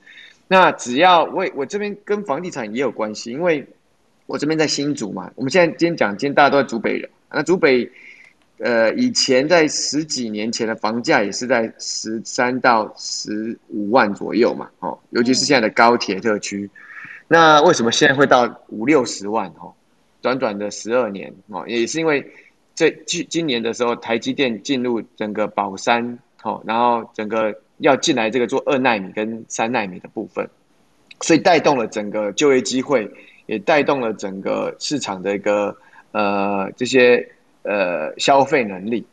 那只要我我这边跟房地产也有关系，因为我这边在新竹嘛。我们现在今天讲，今天大家都在竹北人。那竹北呃以前在十几年前的房价也是在十三到十五万左右嘛，哦，尤其是现在的高铁特区。那为什么现在会到五六十万？哦，短短的十二年哦，也是因为。这今今年的时候，台积电进入整个宝山，哦，然后整个要进来这个做二纳米跟三纳米的部分，所以带动了整个就业机会，也带动了整个市场的一个呃这些呃消费能力。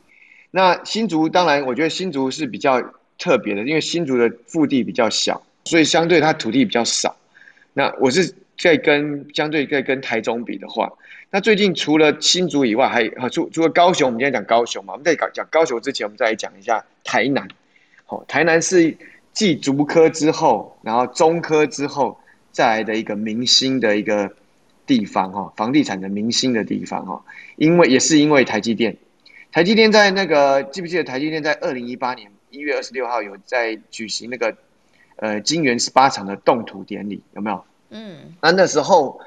那新竹当然，我觉得新竹是比较特别的，因为新竹的腹地比较小，所以相对它土地比较少。那我是在跟相对在跟台中比的话。那最近除了新竹以外，还除除了高雄，我们今天讲高雄嘛。我们在讲讲高雄之前，我们再来讲一下台南。好，台南是继竹科之后，然后中科之后再来的一个明星的一个地方哈，房地产的明星的地方哈。因为也是因为台积电，台积电在那个记不记得台积电在二零一八年一月二十六号有在举行那个呃金元十八厂的动土典礼，有没有？嗯，那那时候。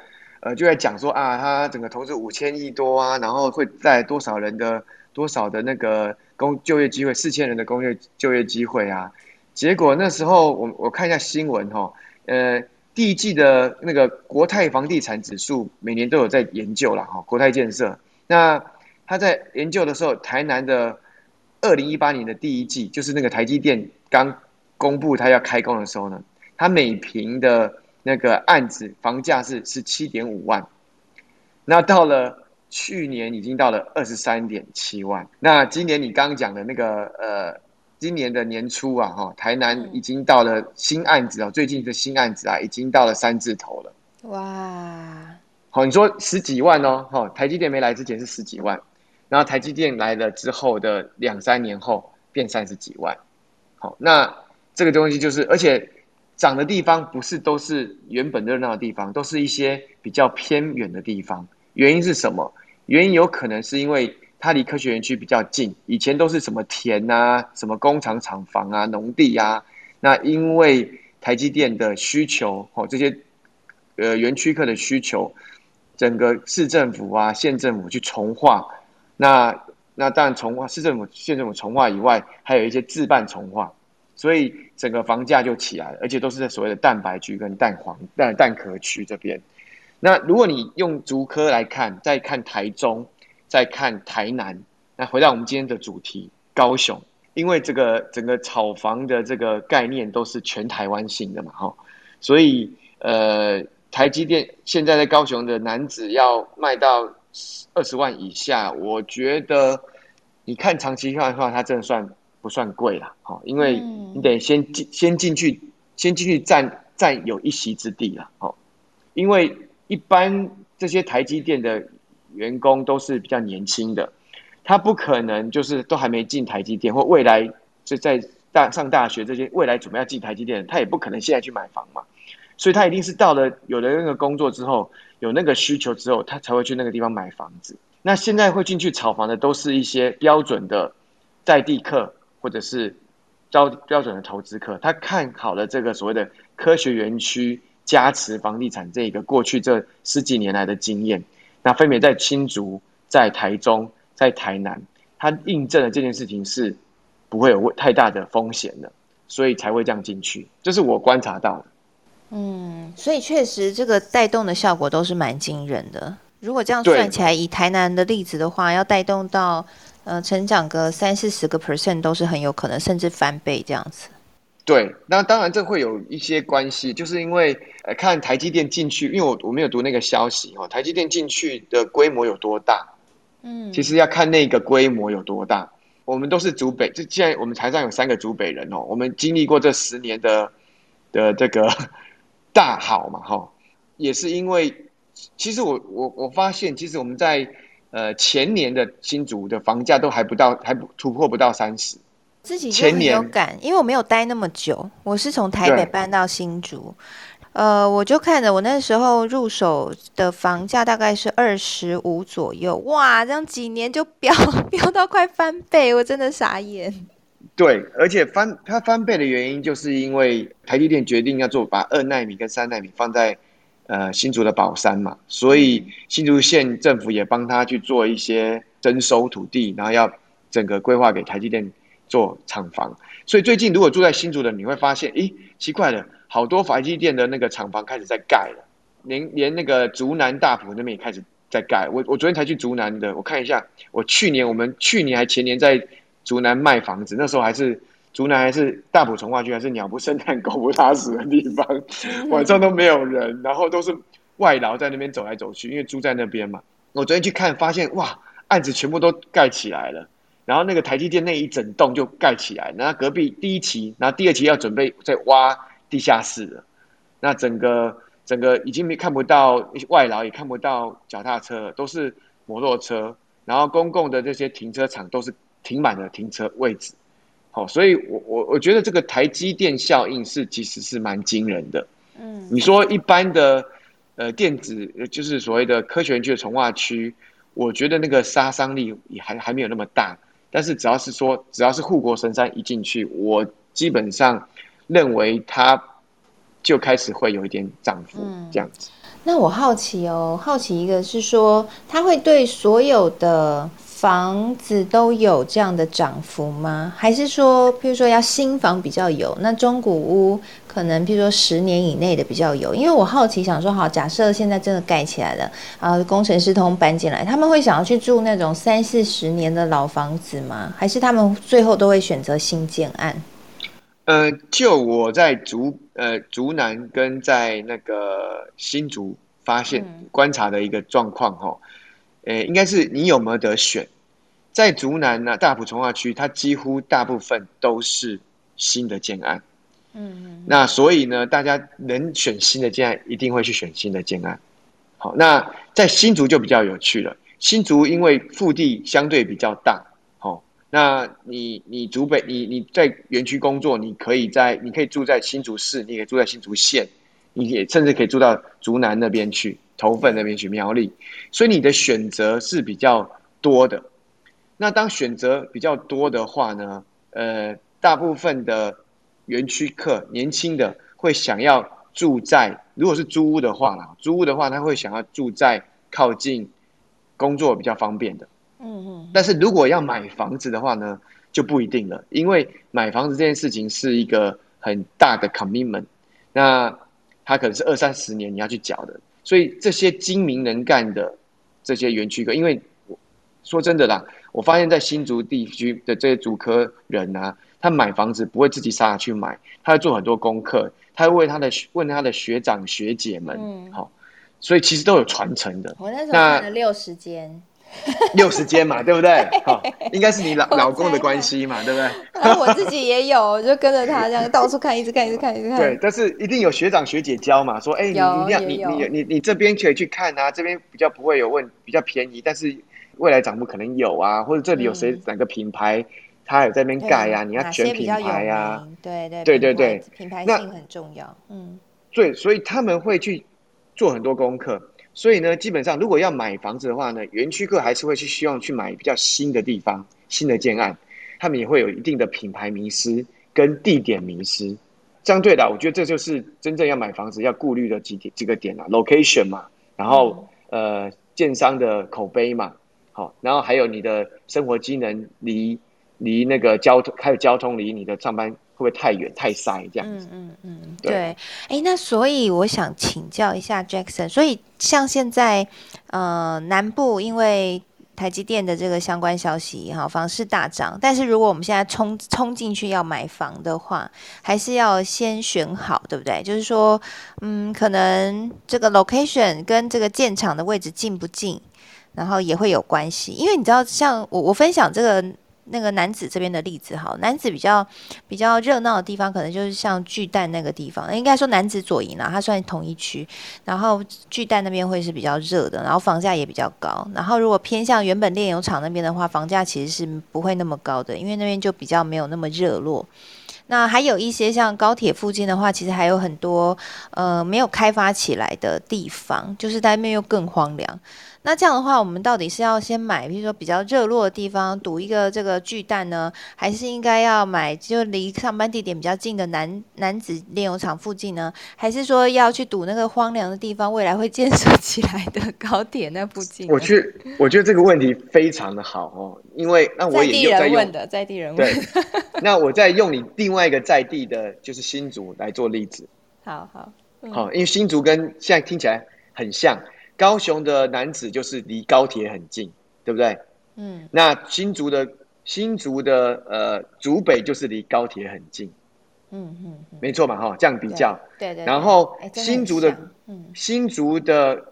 呃，就在讲说啊，他整个投资五千亿多啊，然后会带多少人的多少的那个工就业机会，四千人的工业就业机会啊。结果那时候我我看一下新闻哈，呃，第一季的那个国泰房地产指数每年都有在研究了哈，国泰建设。那他在研究的时候，台南的二零一八年的第一季，就是那个台积电刚公布他要开工的时候呢，他每平的那个案子房价是十七点五万，那到了去年已经到了二十三点七万。那今年你刚刚讲的那个呃，今年的年初啊，哈，台南已经到了新案子啊，最近的新案子啊，已经到了三字头了。哇！好，你说十几万哦，哈，台积电没来之前是十几万，然后台积电来了之后的两三年后变三十几万。好，那这个东西就是，而且涨的地方不是都是原本热闹的地方，都是一些比较偏远的地方。原因是什么？原因有可能是因为它离科学园区比较近，以前都是什么田啊、什么工厂厂房啊、农地啊。那因为台积电的需求，哦，这些呃园区客的需求。整个市政府啊、县政府去重化，那那当然重化市政府、县政府重化以外，还有一些自办重化，所以整个房价就起来了，而且都是在所谓的蛋白区跟蛋黄蛋蛋壳区这边。那如果你用竹科来看，再看台中，再看台南，那回到我们今天的主题，高雄，因为这个整个炒房的这个概念都是全台湾性的嘛，哈，所以呃。台积电现在在高雄的男子要卖到二十万以下，我觉得你看长期看的话，它真的算不算贵了？哈，因为你得先进先进去，先进去占占有一席之地了。哈，因为一般这些台积电的员工都是比较年轻的，他不可能就是都还没进台积电，或未来就在大上大学这些未来准备要进台积电，他也不可能现在去买房嘛。所以他一定是到了有了那个工作之后，有那个需求之后，他才会去那个地方买房子。那现在会进去炒房的，都是一些标准的在地客，或者是标标准的投资客。他看好了这个所谓的科学园区加持房地产这一个过去这十几年来的经验，那分别在新竹、在台中、在台南，他印证了这件事情是不会有太大的风险的，所以才会这样进去。这是我观察到的。嗯，所以确实这个带动的效果都是蛮惊人的。如果这样算起来，以台南的例子的话，要带动到呃成长个三四十个 percent 都是很有可能，甚至翻倍这样子。对，那当然这会有一些关系，就是因为呃看台积电进去，因为我我没有读那个消息哦，台积电进去的规模有多大？嗯，其实要看那个规模有多大。我们都是主北，就既然我们台上有三个主北人哦，我们经历过这十年的的这个。大好嘛，哈，也是因为，其实我我我发现，其实我们在呃前年的新竹的房价都还不到，还不突破不到三十。自己前年有感，因为我没有待那么久，我是从台北搬到新竹，呃，我就看着我那时候入手的房价大概是二十五左右，哇，这样几年就飙 飙到快翻倍，我真的傻眼。对，而且翻它翻倍的原因，就是因为台积电决定要做把二纳米跟三纳米放在呃新竹的宝山嘛，所以新竹县政府也帮他去做一些征收土地，然后要整个规划给台积电做厂房。所以最近如果住在新竹的，你会发现，咦，奇怪了，好多台积电的那个厂房开始在盖了，连连那个竹南大埔那边也开始在盖。我我昨天才去竹南的，我看一下，我去年我们去年还前年在。竹南卖房子，那时候还是竹南还是大埔从化区，还是鸟不生蛋、狗不拉屎的地方，晚上都没有人，然后都是外劳在那边走来走去，因为住在那边嘛。我昨天去看，发现哇，案子全部都盖起来了，然后那个台积电那一整栋就盖起来，然后隔壁第一期，然后第二期要准备在挖地下室了，那整个整个已经没看不到外劳，也看不到脚踏车了，都是摩托车，然后公共的这些停车场都是。停满了停车位置，好，所以我我我觉得这个台积电效应是其实是蛮惊人的。嗯，你说一般的呃电子就是所谓的科学园区的从化区，我觉得那个杀伤力也还还没有那么大。但是只要是说只要是护国神山一进去，我基本上认为它就开始会有一点涨幅这样子。那我好奇哦，好奇一个是说，它会对所有的。房子都有这样的涨幅吗？还是说，譬如说要新房比较有，那中古屋可能譬如说十年以内的比较有？因为我好奇想说，好，假设现在真的盖起来了，啊，工程师通搬进来，他们会想要去住那种三四十年的老房子吗？还是他们最后都会选择新建案？呃，就我在竹呃竹南跟在那个新竹发现观察的一个状况哈，呃，应该是你有没有得选？在竹南呢，大埔从化区，它几乎大部分都是新的建案。嗯嗯。那所以呢，大家能选新的建案，一定会去选新的建案。好，那在新竹就比较有趣了。新竹因为腹地相对比较大。好那你你竹北你你在园区工作，你可以在你可以住在新竹市，你可以住在新竹县，你也甚至可以住到竹南那边去，头份那边去苗栗，所以你的选择是比较多的。那当选择比较多的话呢，呃，大部分的园区客年轻的会想要住在，如果是租屋的话啦，租屋的话他会想要住在靠近工作比较方便的。嗯嗯，但是如果要买房子的话呢，就不一定了，因为买房子这件事情是一个很大的 commitment，那它可能是二三十年你要去缴的，所以这些精明能干的这些园区科，因为我说真的啦，我发现在新竹地区的这些竹科人啊，他买房子不会自己傻傻去买，他会做很多功课，他会为他的问他的学长学姐们，嗯，好，所以其实都有传承的。我那时候看了六十间。六十间嘛，对不对？好，应该是你老老公的关系嘛，对不对？然 后我自己也有，就跟着他这样到处看，一直看，一直看，一直看。对，但是一定有学长学姐教嘛，说，哎，你一定要，你你你你这边可以去看啊，这边比较不会有问，比较便宜，但是未来涨幅可能有啊，或者这里有谁哪个品牌，他有在那边盖呀，你要选品牌呀，对对对对对，品牌性很重要，嗯，对，所以他们会去做很多功课。所以呢，基本上如果要买房子的话呢，园区客还是会去希望去买比较新的地方、新的建案，他们也会有一定的品牌迷失跟地点迷失。相对的，我觉得这就是真正要买房子要顾虑的几点几个点啊，location 嘛，然后呃，建商的口碑嘛，好，然后还有你的生活机能离离那个交通还有交通离你的上班。会不会太远太塞这样子？嗯嗯嗯，对。哎，那所以我想请教一下 Jackson，所以像现在呃南部因为台积电的这个相关消息哈，房市大涨，但是如果我们现在冲冲进去要买房的话，还是要先选好，对不对？就是说，嗯，可能这个 location 跟这个建厂的位置近不近，然后也会有关系，因为你知道，像我我分享这个。那个男子这边的例子哈，男子比较比较热闹的地方，可能就是像巨蛋那个地方，应该说男子左营啊，它算同一区。然后巨蛋那边会是比较热的，然后房价也比较高。然后如果偏向原本炼油厂那边的话，房价其实是不会那么高的，因为那边就比较没有那么热络。那还有一些像高铁附近的话，其实还有很多呃没有开发起来的地方，就是在那边又更荒凉。那这样的话，我们到底是要先买，比如说比较热络的地方赌一个这个巨蛋呢，还是应该要买就离上班地点比较近的男男子炼油厂附近呢？还是说要去赌那个荒凉的地方，未来会建设起来的高铁那附近？我去，我觉得这个问题非常的好哦，因为那我也在问的，在地人问。对，那我再用你另外一个在地的，就是新竹来做例子。好好好，因为新竹跟现在听起来很像。高雄的男子就是离高铁很近，对不对？嗯。那新竹的新竹的呃竹北就是离高铁很近，嗯嗯，没错嘛哈，这样比较。对对。然后新竹的新竹的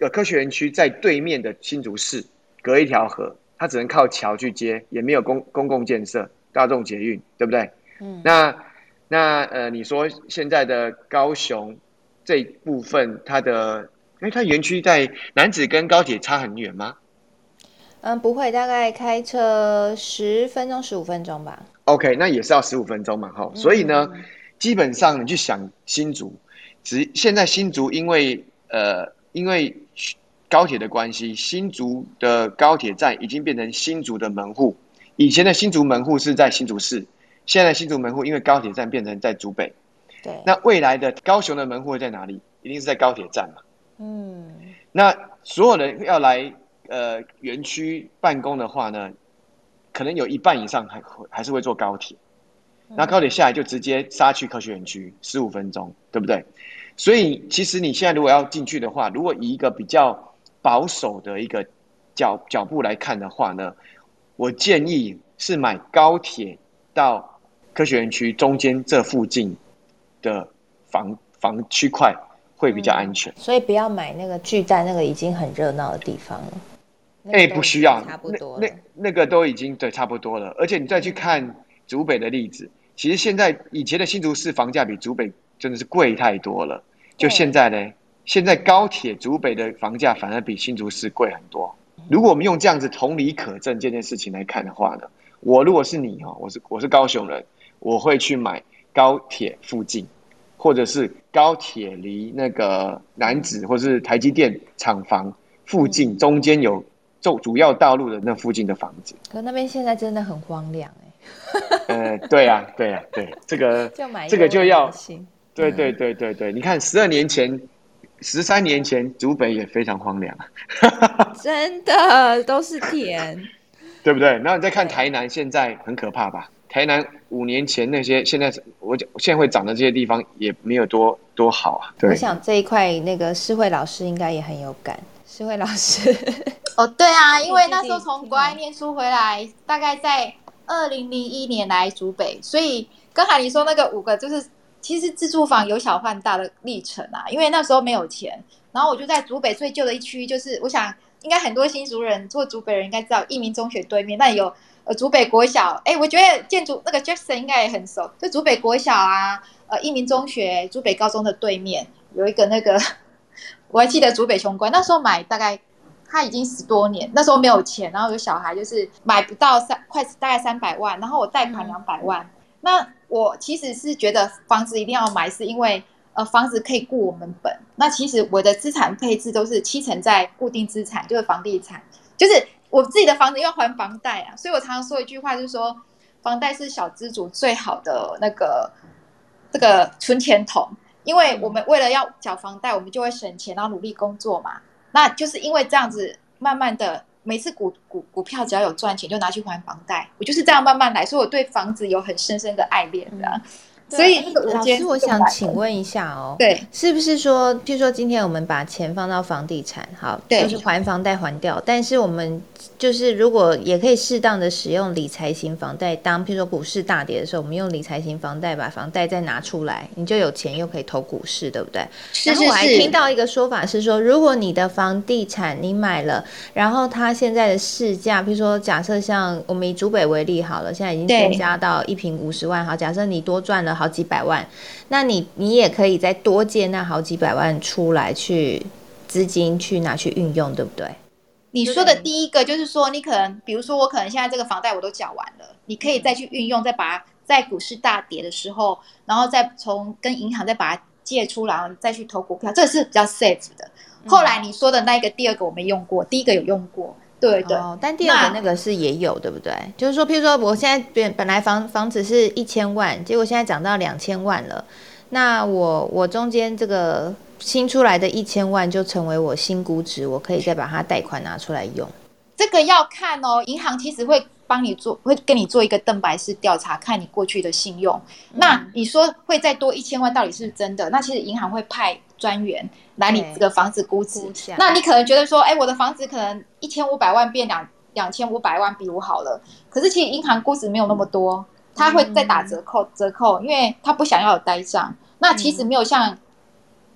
呃科学园区在对面的新竹市，隔一条河，它只能靠桥去接，也没有公公共建设、大众捷运，对不对？嗯。那那呃，你说现在的高雄这部分，它的哎，它园区在南子跟高铁差很远吗？嗯，不会，大概开车十分钟、十五分钟吧。OK，那也是要十五分钟嘛，哈。所以呢，基本上你去想新竹，只现在新竹因为呃因为高铁的关系，新竹的高铁站已经变成新竹的门户。以前的新竹门户是在新竹市，现在新竹门户因为高铁站变成在竹北。对。那未来的高雄的门户在哪里？一定是在高铁站嘛。嗯，那所有人要来呃园区办公的话呢，可能有一半以上还还是会坐高铁，那高铁下来就直接杀去科学园区，十五分钟，对不对？所以其实你现在如果要进去的话，如果以一个比较保守的一个脚脚步来看的话呢，我建议是买高铁到科学园区中间这附近的房房区块会比较安全。所以不要买那个巨蛋，那个已经很热闹的地方了。哎，不需要，差不多那那个都已经对差不多了。而且你再去看竹北的例子，其实现在以前的新竹市房价比竹北真的是贵太多了。就现在呢，现在高铁竹北的房价反而比新竹市贵很多。如果我们用这样子同理可证这件事情来看的话呢，我如果是你哈，我是我是高雄人，我会去买高铁附近，或者是高铁离那个南子或者是台积电厂房附近中间有。主主要道路的那附近的房子，可那边现在真的很荒凉哎。呃，对呀，对呀，对，这个这个就要，对对对对对，你看十二年前、十三年前，竹北也非常荒凉，真的都是田，对不对？然后你再看台南，现在很可怕吧？台南五年前那些，现在我现在会长的这些地方也没有多多好啊。我想这一块那个诗慧老师应该也很有感。诗慧老师，哦，对啊，因为那时候从国外念书回来，大概在二零零一年来竹北，所以刚才你说那个五个，就是其实自住房由小换大的历程啊。因为那时候没有钱，然后我就在竹北最旧的一区，就是我想应该很多新竹人做竹北人应该知道，一民中学对面那有呃竹北国小，哎，我觉得建筑那个 Jackson 应该也很熟，就竹北国小啊，呃，益民中学、竹北高中的对面有一个那个。我还记得竹北雄关那时候买大概他已经十多年，那时候没有钱，然后有小孩就是买不到三快大概三百万，然后我贷款两百万。那我其实是觉得房子一定要买，是因为呃房子可以顾我们本。那其实我的资产配置都是七成在固定资产，就是房地产，就是我自己的房子要还房贷啊。所以我常常说一句话，就是说房贷是小资主最好的那个这个存钱筒。因为我们为了要缴房贷，我们就会省钱，然后努力工作嘛。那就是因为这样子，慢慢的，每次股股股票只要有赚钱，就拿去还房贷。我就是这样慢慢来，所以我对房子有很深深的爱恋的。所以，老师，我想请问一下哦，对，是不是说，譬如说，今天我们把钱放到房地产，好，就是还房贷还掉，但是我们就是如果也可以适当的使用理财型房贷，当譬如说股市大跌的时候，我们用理财型房贷把房贷再拿出来，你就有钱又可以投股市，对不对？然后我还听到一个说法是说，如果你的房地产你买了，然后它现在的市价，譬如说假设像我们以竹北为例好了，现在已经增加到一平五十万，好，假设你多赚了。好几百万，那你你也可以再多借那好几百万出来去资金去拿去运用，对不对？你说的第一个就是说，你可能比如说我可能现在这个房贷我都缴完了，你可以再去运用，再把它在股市大跌的时候，然后再从跟银行再把它借出来，再去投股票，这是比较 safe 的。后来你说的那一个第二个我没用过，第一个有用过。对对，但第二个那个是也有，对不对？就是说，譬如说，我现在本本来房房子是一千万，结果现在涨到两千万了，那我我中间这个新出来的一千万就成为我新估值，我可以再把它贷款拿出来用。这个要看哦，银行其实会帮你做，会跟你做一个邓白式调查，看你过去的信用。那你说会再多一千万，到底是不是真的？那其实银行会派。专员来你这个房子估值，那你可能觉得说，哎，我的房子可能一千五百万变两两千五百万比我好了。可是其实银行估值没有那么多，他会再打折扣折扣，因为他不想要有呆账。那其实没有像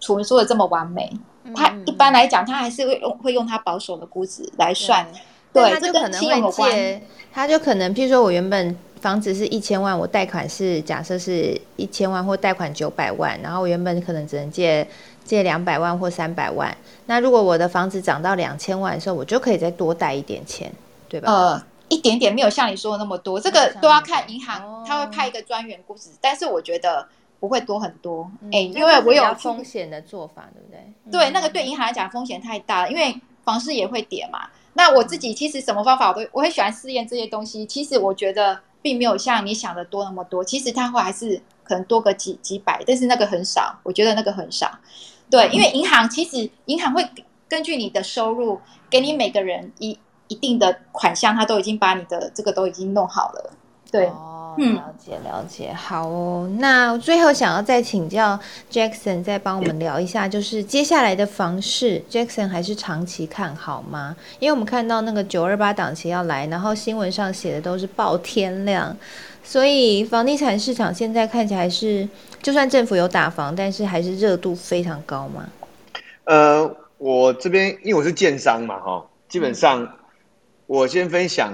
楚文说的这么完美。他一般来讲，他还是会用会用他保守的估值来算。对，他就可能会借，他就可能，譬如说我原本房子是一千万，我贷款是假设是一千万或贷款九百万，然后我原本可能只能借。借两百万或三百万，那如果我的房子涨到两千万的时候，我就可以再多贷一点钱，对吧？呃，一点点没有像你说的那么多，这个都要看银行，他会派一个专员估值，但是我觉得不会多很多。哎，因为我有风险的做法，对不对？对，那个对银行来讲风险太大了，因为房市也会跌嘛。那我自己其实什么方法我都我很喜欢试验这些东西，其实我觉得并没有像你想的多那么多，其实它会还是可能多个几几百，但是那个很少，我觉得那个很少。对，因为银行其实银行会根据你的收入，给你每个人一一定的款项，他都已经把你的这个都已经弄好了。对，了解了解，好哦。那最后想要再请教 Jackson，再帮我们聊一下，就是接下来的房市，Jackson 还是长期看好吗？因为我们看到那个九二八档期要来，然后新闻上写的都是爆天量，所以房地产市场现在看起来是，就算政府有打房，但是还是热度非常高吗？呃，我这边因为我是建商嘛，哈，基本上我先分享。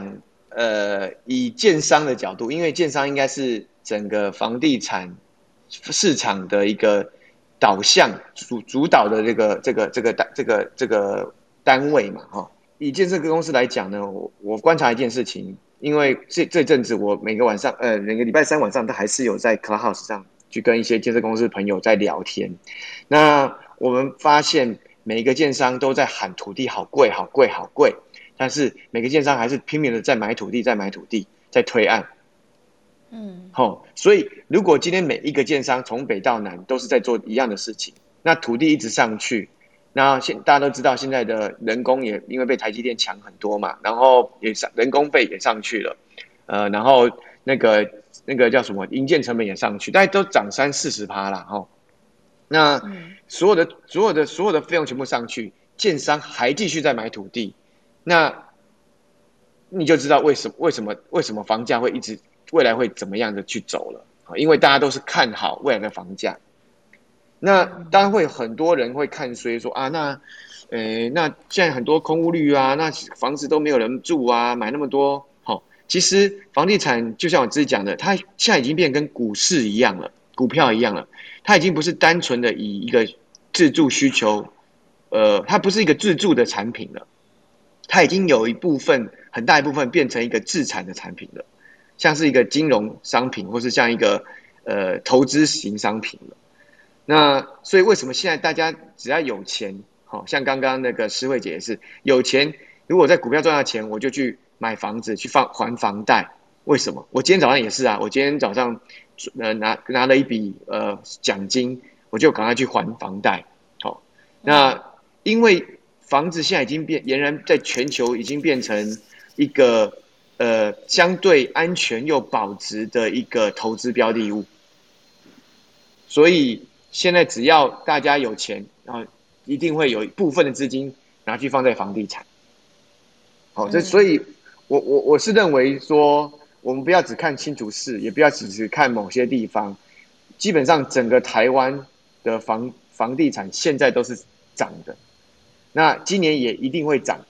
呃，以建商的角度，因为建商应该是整个房地产市场的一个导向主主导的这个这个这个单这个这个单位嘛，哈。以建设公司来讲呢，我我观察一件事情，因为这这阵子我每个晚上呃每个礼拜三晚上都还是有在 Clubhouse 上去跟一些建设公司朋友在聊天。那我们发现每一个建商都在喊土地好贵好贵好贵。但是每个建商还是拼命的在买土地，在买土地，在推案。嗯，好，所以如果今天每一个建商从北到南都是在做一样的事情，那土地一直上去，那现大家都知道现在的人工也因为被台积电抢很多嘛，然后也上人工费也上去了，呃，然后那个那个叫什么营建成本也上去，大家都涨三四十趴了哈。那所有的所有的所有的费用全部上去，建商还继续在买土地。那你就知道为什么为什么为什么房价会一直未来会怎么样的去走了啊？因为大家都是看好未来的房价。那当然会很多人会看衰说啊，那呃那现在很多空屋率啊，那房子都没有人住啊，买那么多好。其实房地产就像我自己讲的，它现在已经变跟股市一样了，股票一样了，它已经不是单纯的以一个自住需求，呃，它不是一个自住的产品了。它已经有一部分很大一部分变成一个自产的产品了，像是一个金融商品，或是像一个呃投资型商品了。那所以为什么现在大家只要有钱，好像刚刚那个诗慧姐也是有钱，如果在股票赚到钱，我就去买房子去放还房贷。为什么？我今天早上也是啊，我今天早上呃拿拿了一笔呃奖金，我就赶快去还房贷。好，那因为。房子现在已经变，俨然在全球已经变成一个呃相对安全又保值的一个投资标的物。所以现在只要大家有钱，然后一定会有一部分的资金拿去放在房地产。好，这所以，我我我是认为说，我们不要只看清楚市，也不要只是看某些地方，基本上整个台湾的房房地产现在都是涨的。那今年也一定会涨，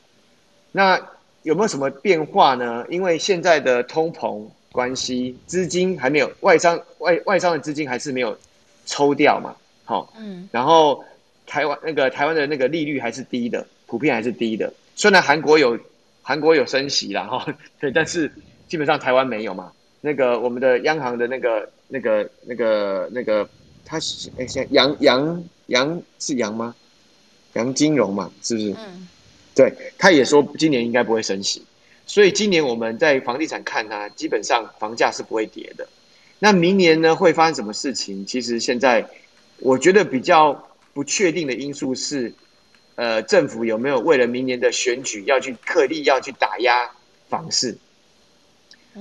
那有没有什么变化呢？因为现在的通膨关系，资金还没有外商外外商的资金还是没有抽掉嘛，好，嗯，然后台湾那个台湾的那个利率还是低的，普遍还是低的。虽然韩国有韩国有升息啦，哈，对，但是基本上台湾没有嘛。那个我们的央行的那个那个那个那个，他是哎，杨杨杨是杨吗？杨金融嘛，是不是？嗯，对，他也说今年应该不会升息，所以今年我们在房地产看它，基本上房价是不会跌的。那明年呢会发生什么事情？其实现在我觉得比较不确定的因素是，呃，政府有没有为了明年的选举要去刻意要去打压房市？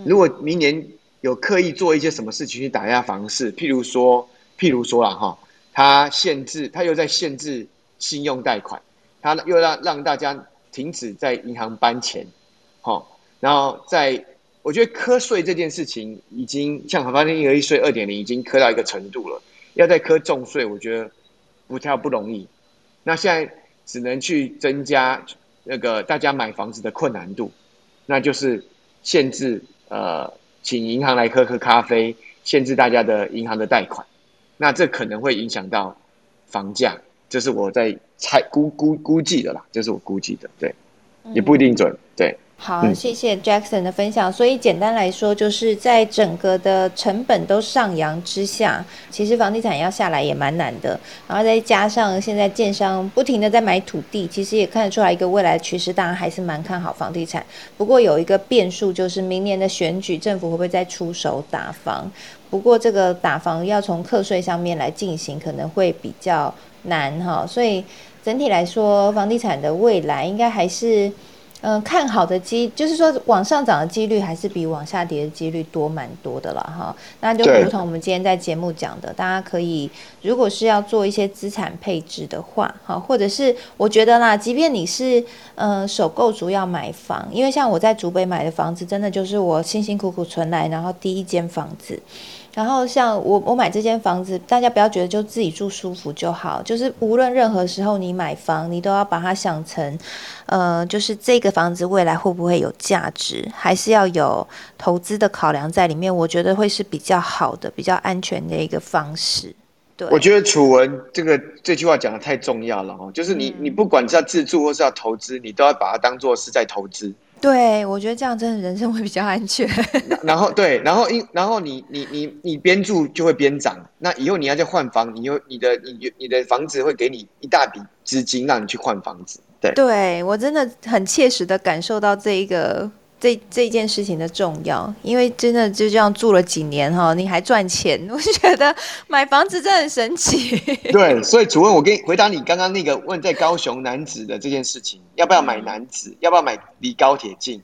如果明年有刻意做一些什么事情去打压房市，譬如说，譬如说了哈，他限制，他又在限制。信用贷款，他又让让大家停止在银行搬钱，好，然后在我觉得瞌税这件事情已经像发现一个一税二点零已经磕到一个程度了，要再磕重税，我觉得不太不容易。那现在只能去增加那个大家买房子的困难度，那就是限制呃，请银行来喝喝咖啡，限制大家的银行的贷款，那这可能会影响到房价。这是我在猜估估估计的啦，这是我估计的，对，也不一定准，对。好，谢谢 Jackson 的分享。所以简单来说，就是在整个的成本都上扬之下，其实房地产要下来也蛮难的。然后再加上现在建商不停的在买土地，其实也看得出来一个未来的趋势，当然还是蛮看好房地产。不过有一个变数，就是明年的选举，政府会不会再出手打房？不过这个打房要从课税上面来进行，可能会比较。难哈，所以整体来说，房地产的未来应该还是嗯，看好的机就是说往上涨的几率还是比往下跌的几率多蛮多的了哈。那就如同我们今天在节目讲的，大家可以如果是要做一些资产配置的话，哈，或者是我觉得啦，即便你是嗯首购族要买房，因为像我在竹北买的房子，真的就是我辛辛苦苦存来，然后第一间房子。然后像我，我买这间房子，大家不要觉得就自己住舒服就好，就是无论任何时候你买房，你都要把它想成，呃，就是这个房子未来会不会有价值，还是要有投资的考量在里面。我觉得会是比较好的、比较安全的一个方式。对，我觉得楚文这个这句话讲的太重要了哦，就是你你不管是要自住或是要投资，你都要把它当做是在投资。对，我觉得这样真的人生会比较安全。然后对，然后因然后你你你你边住就会边涨，那以后你要再换房，你又你的你你的房子会给你一大笔资金让你去换房子。对，对我真的很切实的感受到这一个。这这件事情的重要，因为真的就这样住了几年哈，你还赚钱，我就觉得买房子真的很神奇。对，所以主任我跟回答你刚刚那个问在高雄南子的这件事情，要不要买南子？要不要买离高铁近？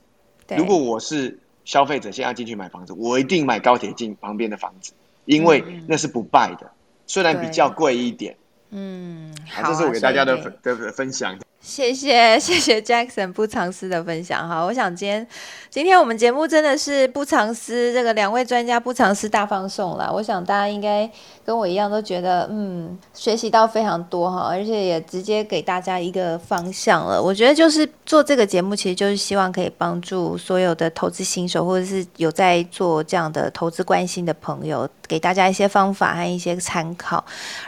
如果我是消费者，现在进去买房子，我一定买高铁近旁边的房子，因为那是不败的，虽然比较贵一点。嗯，好，这是我给大家的分的分享。谢谢 谢谢 Jackson 不藏私的分享哈，我想今天今天我们节目真的是不藏私，这个两位专家不藏私大放送了，我想大家应该跟我一样都觉得嗯学习到非常多哈，而且也直接给大家一个方向了。我觉得就是做这个节目，其实就是希望可以帮助所有的投资新手或者是有在做这样的投资关心的朋友，给大家一些方法和一些参考，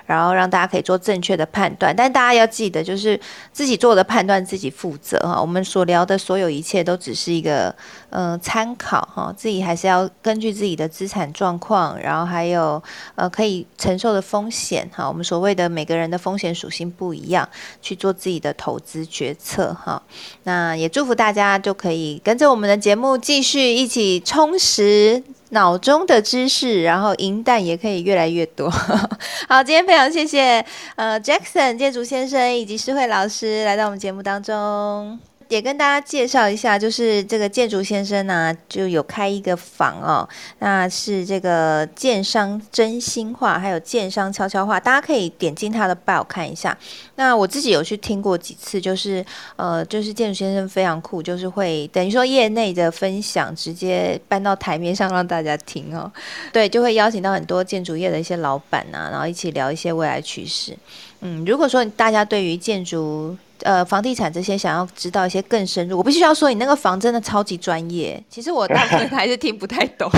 然后让大家可以做正确的判断。但大家要记得，就是自己。做的判断自己负责哈，我们所聊的所有一切都只是一个嗯参考哈，自己还是要根据自己的资产状况，然后还有呃可以承受的风险哈，我们所谓的每个人的风险属性不一样，去做自己的投资决策哈。那也祝福大家就可以跟着我们的节目继续一起充实。脑中的知识，然后银弹也可以越来越多。好，今天非常谢谢呃 Jackson 建筑先生以及诗慧老师来到我们节目当中。也跟大家介绍一下，就是这个建筑先生呢，就有开一个房哦，那是这个建商真心话，还有建商悄悄话，大家可以点进他的包看一下。那我自己有去听过几次，就是呃，就是建筑先生非常酷，就是会等于说业内的分享直接搬到台面上让大家听哦。对，就会邀请到很多建筑业的一些老板啊，然后一起聊一些未来趋势。嗯，如果说大家对于建筑，呃，房地产这些想要知道一些更深入，我必须要说，你那个房真的超级专业。其实我大部分 还是听不太懂，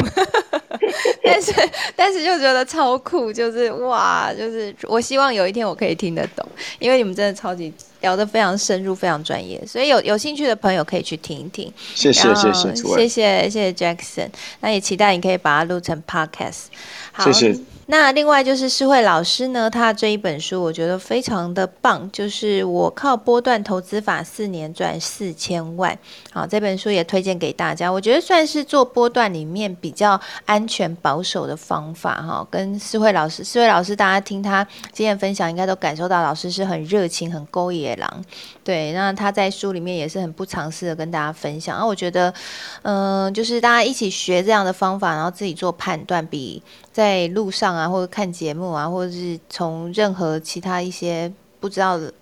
但是但是就觉得超酷，就是哇，就是我希望有一天我可以听得懂，因为你们真的超级聊得非常深入，非常专业，所以有有兴趣的朋友可以去听一听。谢谢谢谢谢谢谢谢 Jackson，那也期待你可以把它录成 Podcast。好谢谢。那另外就是诗慧老师呢，他这一本书我觉得非常的棒，就是我靠波段投资法四年赚四千万。好，这本书也推荐给大家，我觉得算是做波段里面比较安全保守的方法哈。跟诗慧老师，诗慧老师大家听他今天分享，应该都感受到老师是很热情、很勾野狼。对，那他在书里面也是很不尝试的跟大家分享。然后我觉得，嗯，就是大家一起学这样的方法，然后自己做判断，比在路上啊，或者看节目啊，或者是从任何其他一些不知道的，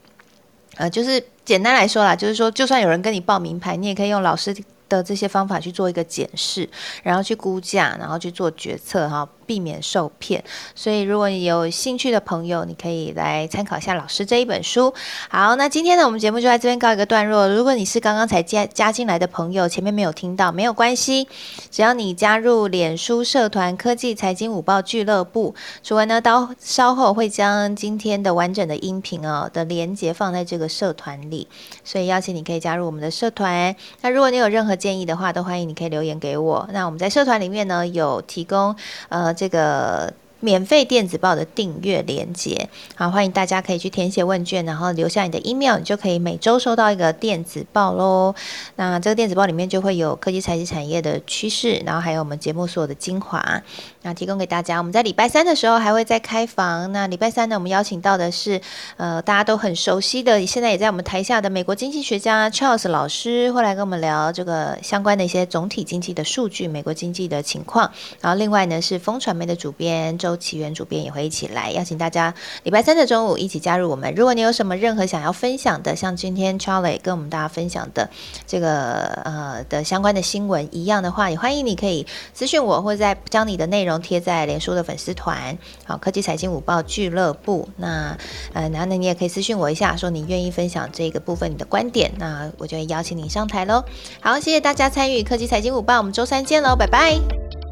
呃，就是简单来说啦，就是说，就算有人跟你报名牌，你也可以用老师的这些方法去做一个检视，然后去估价，然后去做决策，哈。避免受骗，所以如果你有兴趣的朋友，你可以来参考一下老师这一本书。好，那今天呢，我们节目就在这边告一个段落。如果你是刚刚才加加进来的朋友，前面没有听到，没有关系，只要你加入脸书社团“科技财经午报俱乐部”，楚文呢，到稍后会将今天的完整的音频哦的连接放在这个社团里，所以邀请你可以加入我们的社团。那如果你有任何建议的话，都欢迎你可以留言给我。那我们在社团里面呢，有提供呃。这个免费电子报的订阅链接。好，欢迎大家可以去填写问卷，然后留下你的 email，你就可以每周收到一个电子报喽。那这个电子报里面就会有科技、财经产业的趋势，然后还有我们节目所有的精华，那提供给大家。我们在礼拜三的时候还会再开房。那礼拜三呢，我们邀请到的是呃大家都很熟悉的，现在也在我们台下的美国经济学家 Charles 老师，会来跟我们聊这个相关的一些总体经济的数据，美国经济的情况。然后另外呢是风传媒的主编周启源主编也会一起来邀请大家，礼拜三的中午一起加入我们。如果你有什么任何想要分享的，像今天 Charlie 跟我们大家分享的这个呃的相关的新闻一样的话，也欢迎你可以私讯我，或者在将你的内容贴在脸书的粉丝团，好科技财经午报俱乐部。那呃，然后呢你也可以私讯我一下，说你愿意分享这个部分你的观点，那我就会邀请你上台喽。好，谢谢大家参与科技财经午报，我们周三见喽，拜拜。